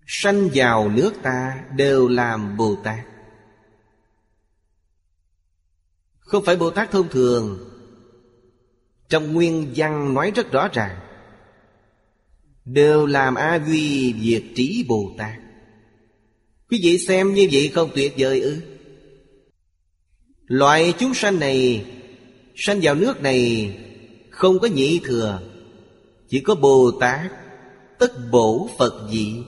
Speaker 1: Sanh vào nước ta đều làm Bồ Tát. Không phải Bồ Tát thông thường. Trong nguyên văn nói rất rõ ràng. Đều làm A Duy Diệt trí Bồ Tát. Quý vị xem như vậy không tuyệt vời ư? Loại chúng sanh này, Sanh vào nước này, Không có nhị thừa, Chỉ có Bồ Tát, Tất bổ Phật dị.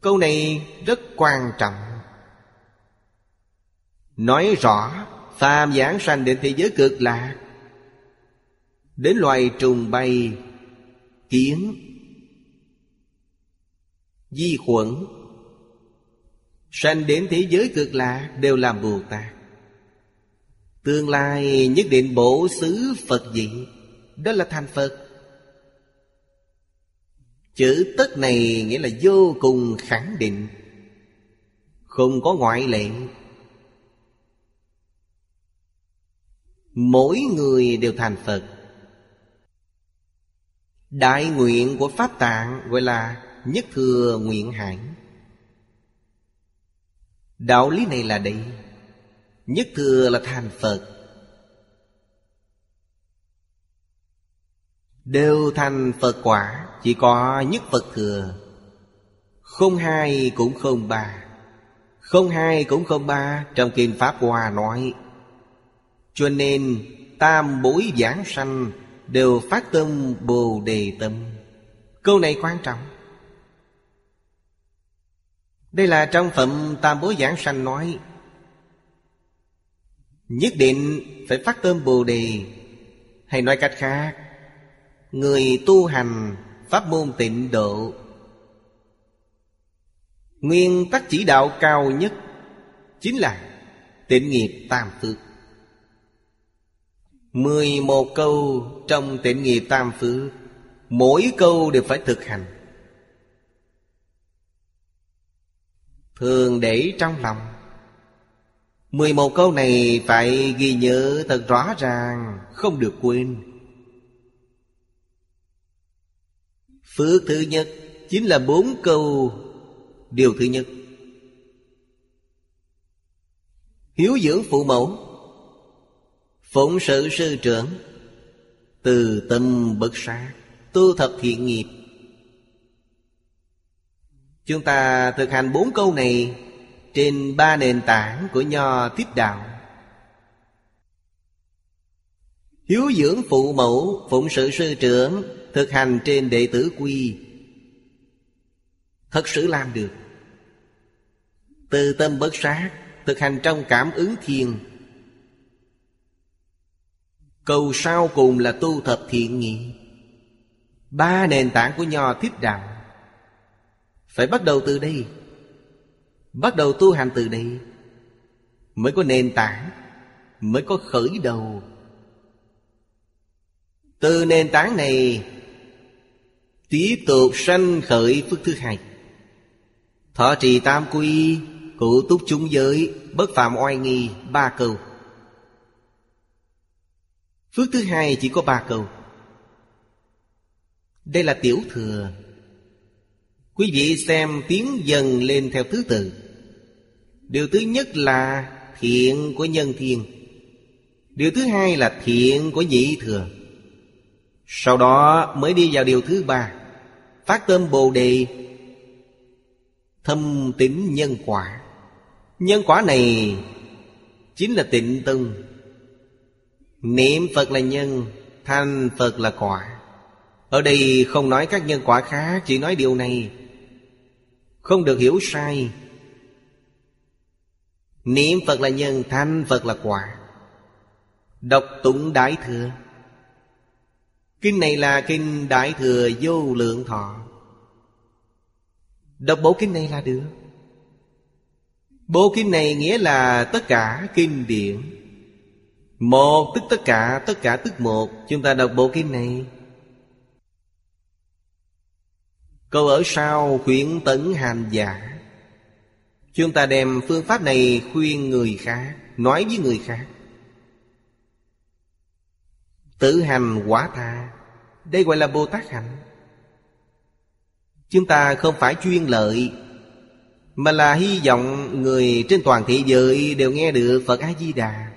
Speaker 1: Câu này rất quan trọng. Nói rõ, Phàm giảng sanh đến thế giới cực lạc, Đến loài trùng bay, Kiến Di khuẩn, Sanh đến thế giới cực lạc Đều làm Bồ Tát. Tương lai nhất định bổ xứ Phật gì Đó là thành Phật. Chữ tất này nghĩa là vô cùng khẳng định. Không có ngoại lệ. Mỗi người đều thành Phật. Đại nguyện của Pháp Tạng gọi là Nhất Thừa Nguyện Hải. Đạo lý này là đây. Nhất Thừa là thành Phật. Đều thành Phật quả, Chỉ có nhất Phật Thừa. Không hai cũng không ba. Không hai cũng không ba, Trong Kinh Pháp Hoa nói. Cho nên, tam bối giảng sanh Đều phát tâm Bồ Đề Tâm. Câu này quan trọng. Đây là trong phẩm tam bối giảng sanh nói Nhất định phải phát tâm Bồ Đề. Hay nói cách khác, Người tu hành Pháp môn tịnh độ, Nguyên tắc chỉ đạo cao nhất Chính là tịnh nghiệp tam phước Mười một câu trong tịnh nghiệp tam phước Mỗi câu đều phải thực hành. Thường để trong lòng Mười một câu này phải ghi nhớ thật rõ ràng, Không được quên. Phước thứ nhất Chính là bốn câu. Điều thứ nhất, Hiếu dưỡng phụ mẫu, Phụng sự sư trưởng, Từ tâm bất sát, Tu thập thiện nghiệp. Chúng ta thực hành bốn câu này trên ba nền tảng của Nho Tiếp Đạo. Hiếu dưỡng phụ mẫu, Phụng sự sư trưởng, Thực hành trên đệ tử quy. Thật sự làm được. Từ tâm bất sát, Thực hành trong cảm ứng thiền. Cầu sau cùng là tu thập thiện nghiệp Ba nền tảng của nho thiết đạo. Phải bắt đầu từ đây. Bắt đầu tu hành từ đây. Mới có nền tảng, Mới có khởi đầu. Từ nền tảng này Tiếp tục sanh khởi phước thứ hai. Thọ trì tam quy, Cụ túc chúng giới, Bất phạm oai nghi, Ba câu. Phước thứ hai chỉ có ba câu. Đây là tiểu thừa. Quý vị xem tiếng dần lên theo thứ tự. Điều thứ nhất là thiện của nhân thiên. Điều thứ hai là thiện của nhị thừa. Sau đó mới đi vào điều thứ ba, Phát tâm Bồ Đề. Thâm tín nhân quả. Nhân quả này Chính là tịnh tông. Niệm Phật là nhân, thanh Phật là quả. Ở đây không nói các nhân quả khác, Chỉ nói điều này. Không được hiểu sai Niệm Phật là nhân Thành Phật là quả. Đọc tụng Đại Thừa. Kinh này là kinh Đại Thừa Vô Lượng Thọ. Đọc bộ kinh này là được. Bộ kinh này nghĩa là tất cả kinh điển. Một tức tất cả, tất cả tức một. Chúng ta đọc bộ kinh này. Câu ở sau khuyến tấn hành giả. Chúng ta đem phương pháp này khuyên người khác, Nói với người khác. Tự hành quả tha, Đây gọi là Bồ Tát hạnh. Chúng ta không phải chuyên lợi, Mà là hy vọng người trên toàn thế giới Đều nghe được Phật A-di-đà.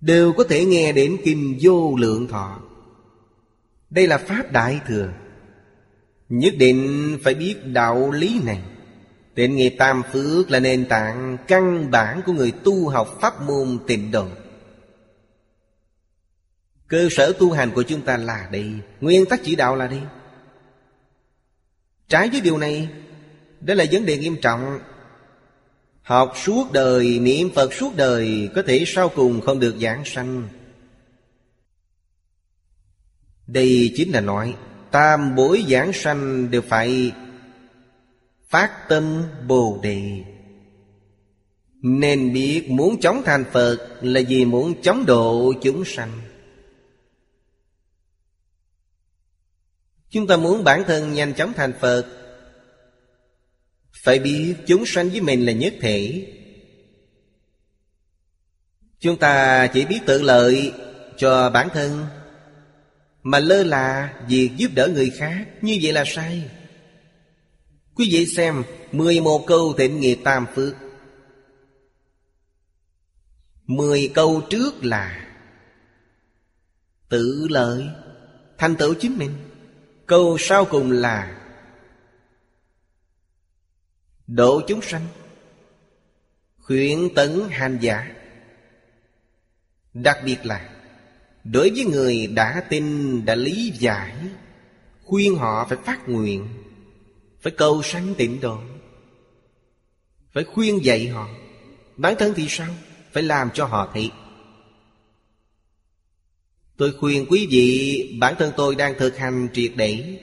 Speaker 1: Đều có thể nghe đến Kim Vô Lượng Thọ. Đây là Pháp Đại Thừa. Nhất định phải biết đạo lý này. Tịnh nghiệp tam phước là nền tảng căn bản của người tu học pháp môn tịnh độ. Cơ sở tu hành của chúng ta là đi Nguyên tắc chỉ đạo là đi Trái với điều này Đó là vấn đề nghiêm trọng. Học suốt đời, niệm Phật suốt đời Có thể sau cùng không được giảng sanh. Đây chính là nói Tam bối giảng sanh đều phải Phát tâm Bồ Đề. Nên biết muốn chống thành Phật Là vì muốn chống độ chúng sanh. Chúng ta muốn bản thân nhanh chóng thành Phật. Phải biết chúng sanh với mình là nhất thể. Chúng ta chỉ biết tự lợi cho bản thân, Mà lơ là việc giúp đỡ người khác. Như vậy là sai. Quý vị xem 11 câu tịnh nghiệp tam phước. 10 câu trước là Tự lợi Thành tựu chính mình. Câu sau cùng là Độ chúng sanh Khuyến tấn hành giả. Đặc biệt là Đối với người đã tin, đã lý giải Khuyên họ phải phát nguyện phải cầu sanh tịnh độ. Phải khuyên dạy họ. Bản thân thì sao? Phải làm cho họ thấy. Tôi khuyên quý vị, Bản thân tôi đang thực hành triệt để.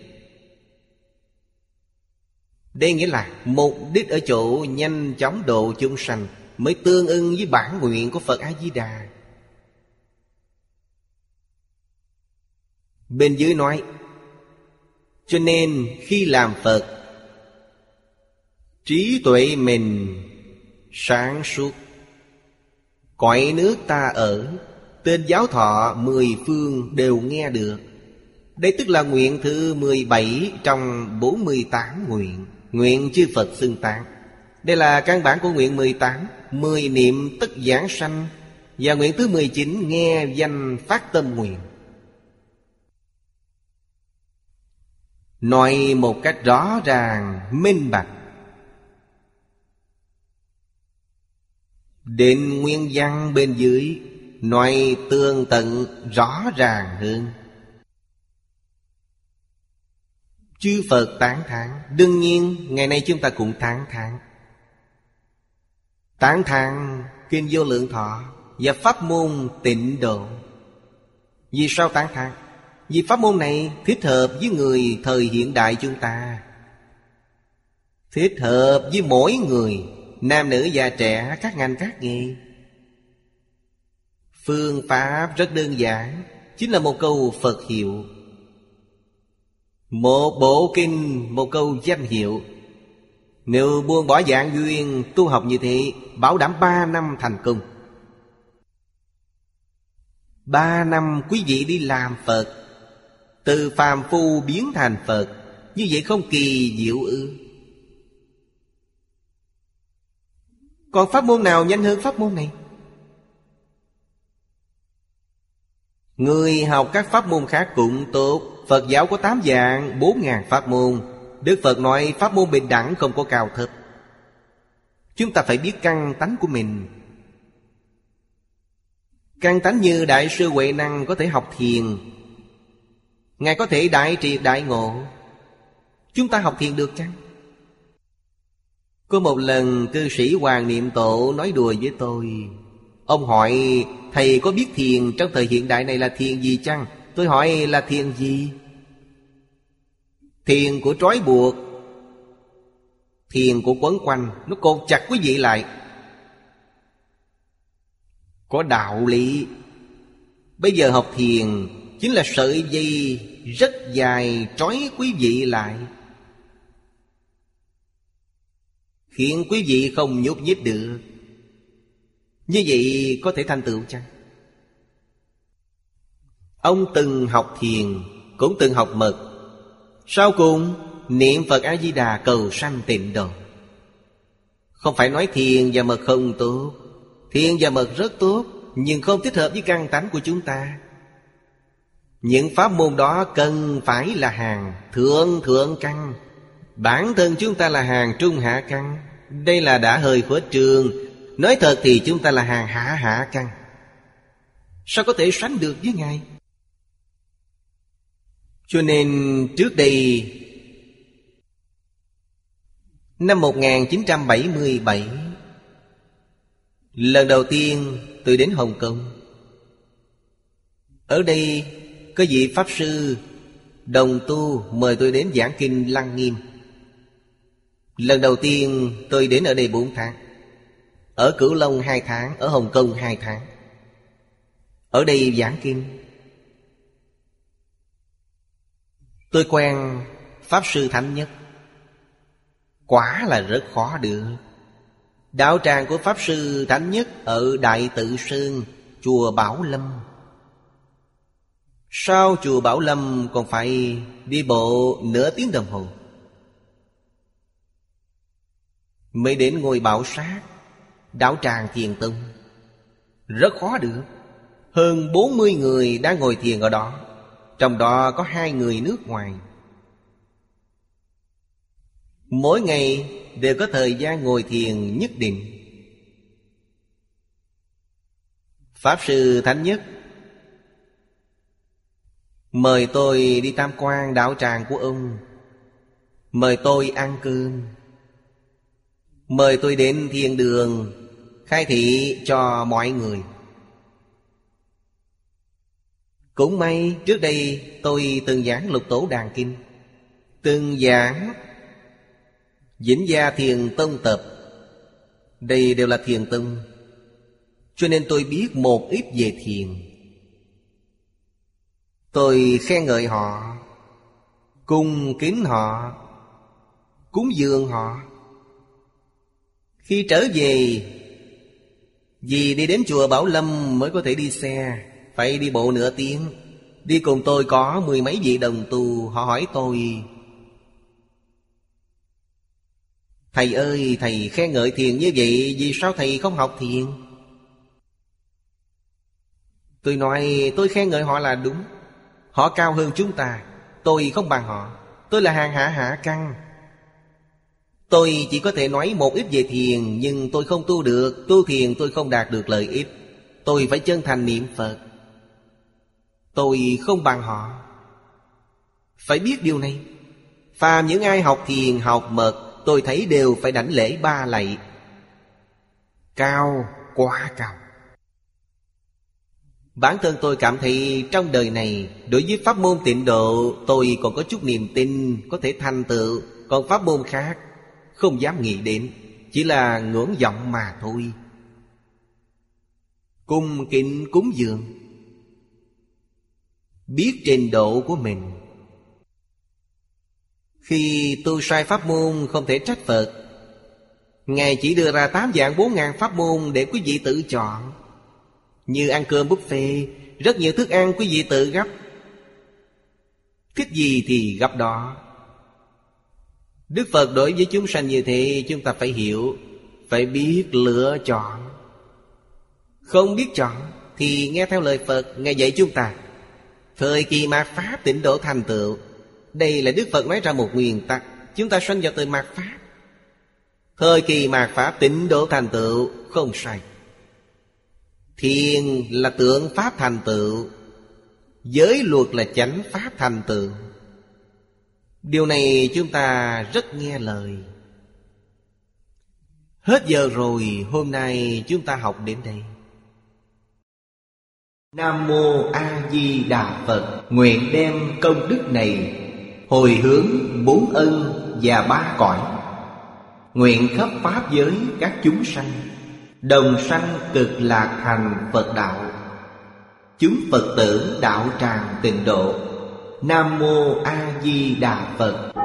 Speaker 1: Đây nghĩa là Mục đích ở chỗ nhanh chóng độ chúng sanh Mới tương ưng với bản nguyện của Phật A-di-đà. Bên dưới nói, Cho nên khi làm Phật Trí tuệ mình sáng suốt. Cõi nước ta ở Tên giáo thọ mười phương đều nghe được. Đây tức là nguyện thứ 17 trong 48 nguyện Nguyện chư Phật xưng tán. Đây là căn bản của nguyện 18 Mười niệm tất giảng sanh Và nguyện thứ 19 nghe danh phát tâm nguyện. Nói một cách rõ ràng, minh bạch. Định nguyên văn bên dưới nói tương tận rõ ràng hơn. Chư phật tán thán, đương nhiên, ngày nay chúng ta cũng tán thán. Tán thán kinh vô lượng thọ và pháp môn tịnh độ. Vì sao tán thán? Vì pháp môn này thích hợp với người thời hiện đại chúng ta. Thích hợp với mỗi người nam nữ già trẻ, các ngành các nghề. Phương pháp rất đơn giản, Chính là một câu Phật hiệu. Một bộ kinh, Một câu danh hiệu. Nếu buông bỏ dạng duyên, Tu học như thế, Bảo đảm ba năm thành công. Ba năm quý vị đi làm Phật, Từ phàm phu biến thành Phật, Như vậy không kỳ diệu ư? Còn pháp môn nào nhanh hơn pháp môn này? Người học các pháp môn khác cũng tốt. Phật giáo có tám dạng, bốn ngàn pháp môn. Đức Phật nói pháp môn bình đẳng không có cao thấp. Chúng ta phải biết căn tánh của mình. Căn tánh như Đại sư Huệ Năng có thể học thiền. Ngài có thể đại triệt đại ngộ. Chúng ta học thiền được chăng? Có một lần cư sĩ Hoàng Niệm Tổ nói đùa với tôi. Ông hỏi, thầy có biết thiền trong thời hiện đại này là thiền gì chăng? Tôi hỏi, là thiền gì? Thiền của trói buộc, Thiền của quấn quanh. Nó cột chặt quý vị lại. Có đạo lý. Bây giờ học thiền Chính là sợi dây rất dài trói quý vị lại. Khiến quý vị không nhúc nhích được. Như vậy có thể thành tựu chăng? Ông từng học thiền, Cũng từng học mật. Sau cùng, Niệm Phật A-di-đà cầu sanh tịnh độ. Không phải nói thiền và mật không tốt. Thiền và mật rất tốt, Nhưng không thích hợp với căn tánh của chúng ta. Những pháp môn đó cần phải là hàng Thượng thượng căn. Bản thân chúng ta là hàng trung hạ căn. Đây là đã hơi khuất trường. Nói thật thì chúng ta là hàng hạ hạ căn. Sao có thể sánh được với Ngài? Cho nên trước đây, Năm 1977 Lần đầu tiên tôi đến Hồng Kông. Ở đây có vị Pháp Sư Đồng Tu mời tôi đến giảng kinh Lăng Nghiêm. Lần đầu tiên tôi đến ở đây 4 tháng. Ở Cửu Long 2 tháng, Ở Hồng Kông 2 tháng. Ở đây giảng kinh Tôi quen Pháp Sư Thánh Nhất. Quả là rất khó được. Đạo tràng của Pháp Sư Thánh Nhất Ở Đại Tự Sơn, Chùa Bảo Lâm. Sau chùa Bảo Lâm còn phải đi bộ nửa tiếng đồng hồ. Mới đến ngôi bảo sát. Đạo tràng thiền tông. Rất khó được. Hơn 40 người đang ngồi thiền ở đó. Trong đó có hai người nước ngoài. Mỗi ngày đều có thời gian ngồi thiền nhất định. Pháp Sư Thánh Nhất. Mời tôi đi tam quan đạo tràng của ông. Mời tôi ăn cơm. Mời tôi đến thiên đường, Khai thị cho mọi người. Cũng may, trước đây tôi từng giảng lục tổ đàn kinh, Từng giảng Vĩnh Gia Thiền Tông Tập. Đây đều là thiền tông, Cho nên tôi biết một ít về thiền. Tôi khen ngợi họ, Cung kính họ, Cúng dường họ. Khi trở về, Vì đi đến chùa Bảo Lâm mới có thể đi xe, Phải đi bộ nửa tiếng. Đi cùng tôi có mười mấy vị đồng tu Họ hỏi tôi, Thầy ơi, thầy khen ngợi thiền như vậy, Vì sao thầy không học thiền? Tôi nói, tôi khen ngợi họ là đúng. Họ cao hơn chúng ta, Tôi không bằng họ. Tôi là hàng hạ hạ căn. Tôi chỉ có thể nói một ít về thiền Nhưng tôi không tu được. Tu thiền tôi không đạt được lợi ích. Tôi phải chân thành niệm Phật. Tôi không bằng họ. Phải biết điều này. Phàm những ai học thiền học mật Tôi thấy đều phải đảnh lễ ba lạy. Cao, quá cao. Bản thân tôi cảm thấy trong đời này Đối với pháp môn tịnh độ Tôi còn có chút niềm tin Có thể thành tựu. Còn pháp môn khác không dám nghĩ đến, Chỉ là ngưỡng vọng mà thôi. Cung kính cúng dường. Biết trình độ của mình. Khi tu sai pháp môn không thể trách Phật, Ngài chỉ đưa ra tám dạng bốn ngàn pháp môn để quý vị tự chọn. Như ăn cơm buffet, Rất nhiều thức ăn quý vị tự gấp. Thích gì thì gấp đó. Đức Phật đối với chúng sanh như thế, Chúng ta phải hiểu, Phải biết lựa chọn. Không biết chọn Thì nghe theo lời Phật Ngài dạy chúng ta. Thời kỳ mạt Pháp tịnh độ thành tựu, Đây là Đức Phật nói ra một nguyên tắc, Chúng ta sanh vào từ mạt Pháp. Thời kỳ mạt Pháp tịnh độ thành tựu, Không sai. Thiền là tượng Pháp thành tựu, Giới luật là chánh Pháp thành tựu. Điều này chúng ta rất nghe lời. Hết giờ rồi, hôm nay chúng ta học đến đây. Nam Mô A Di Đà Phật, Nguyện đem công đức này Hồi hướng bốn ân và ba cõi. Nguyện khắp Pháp giới các chúng sanh, Đồng sanh cực lạc thành Phật đạo. Chúng Phật tử đạo tràng tịnh độ Nam Mô A Di Đà Phật.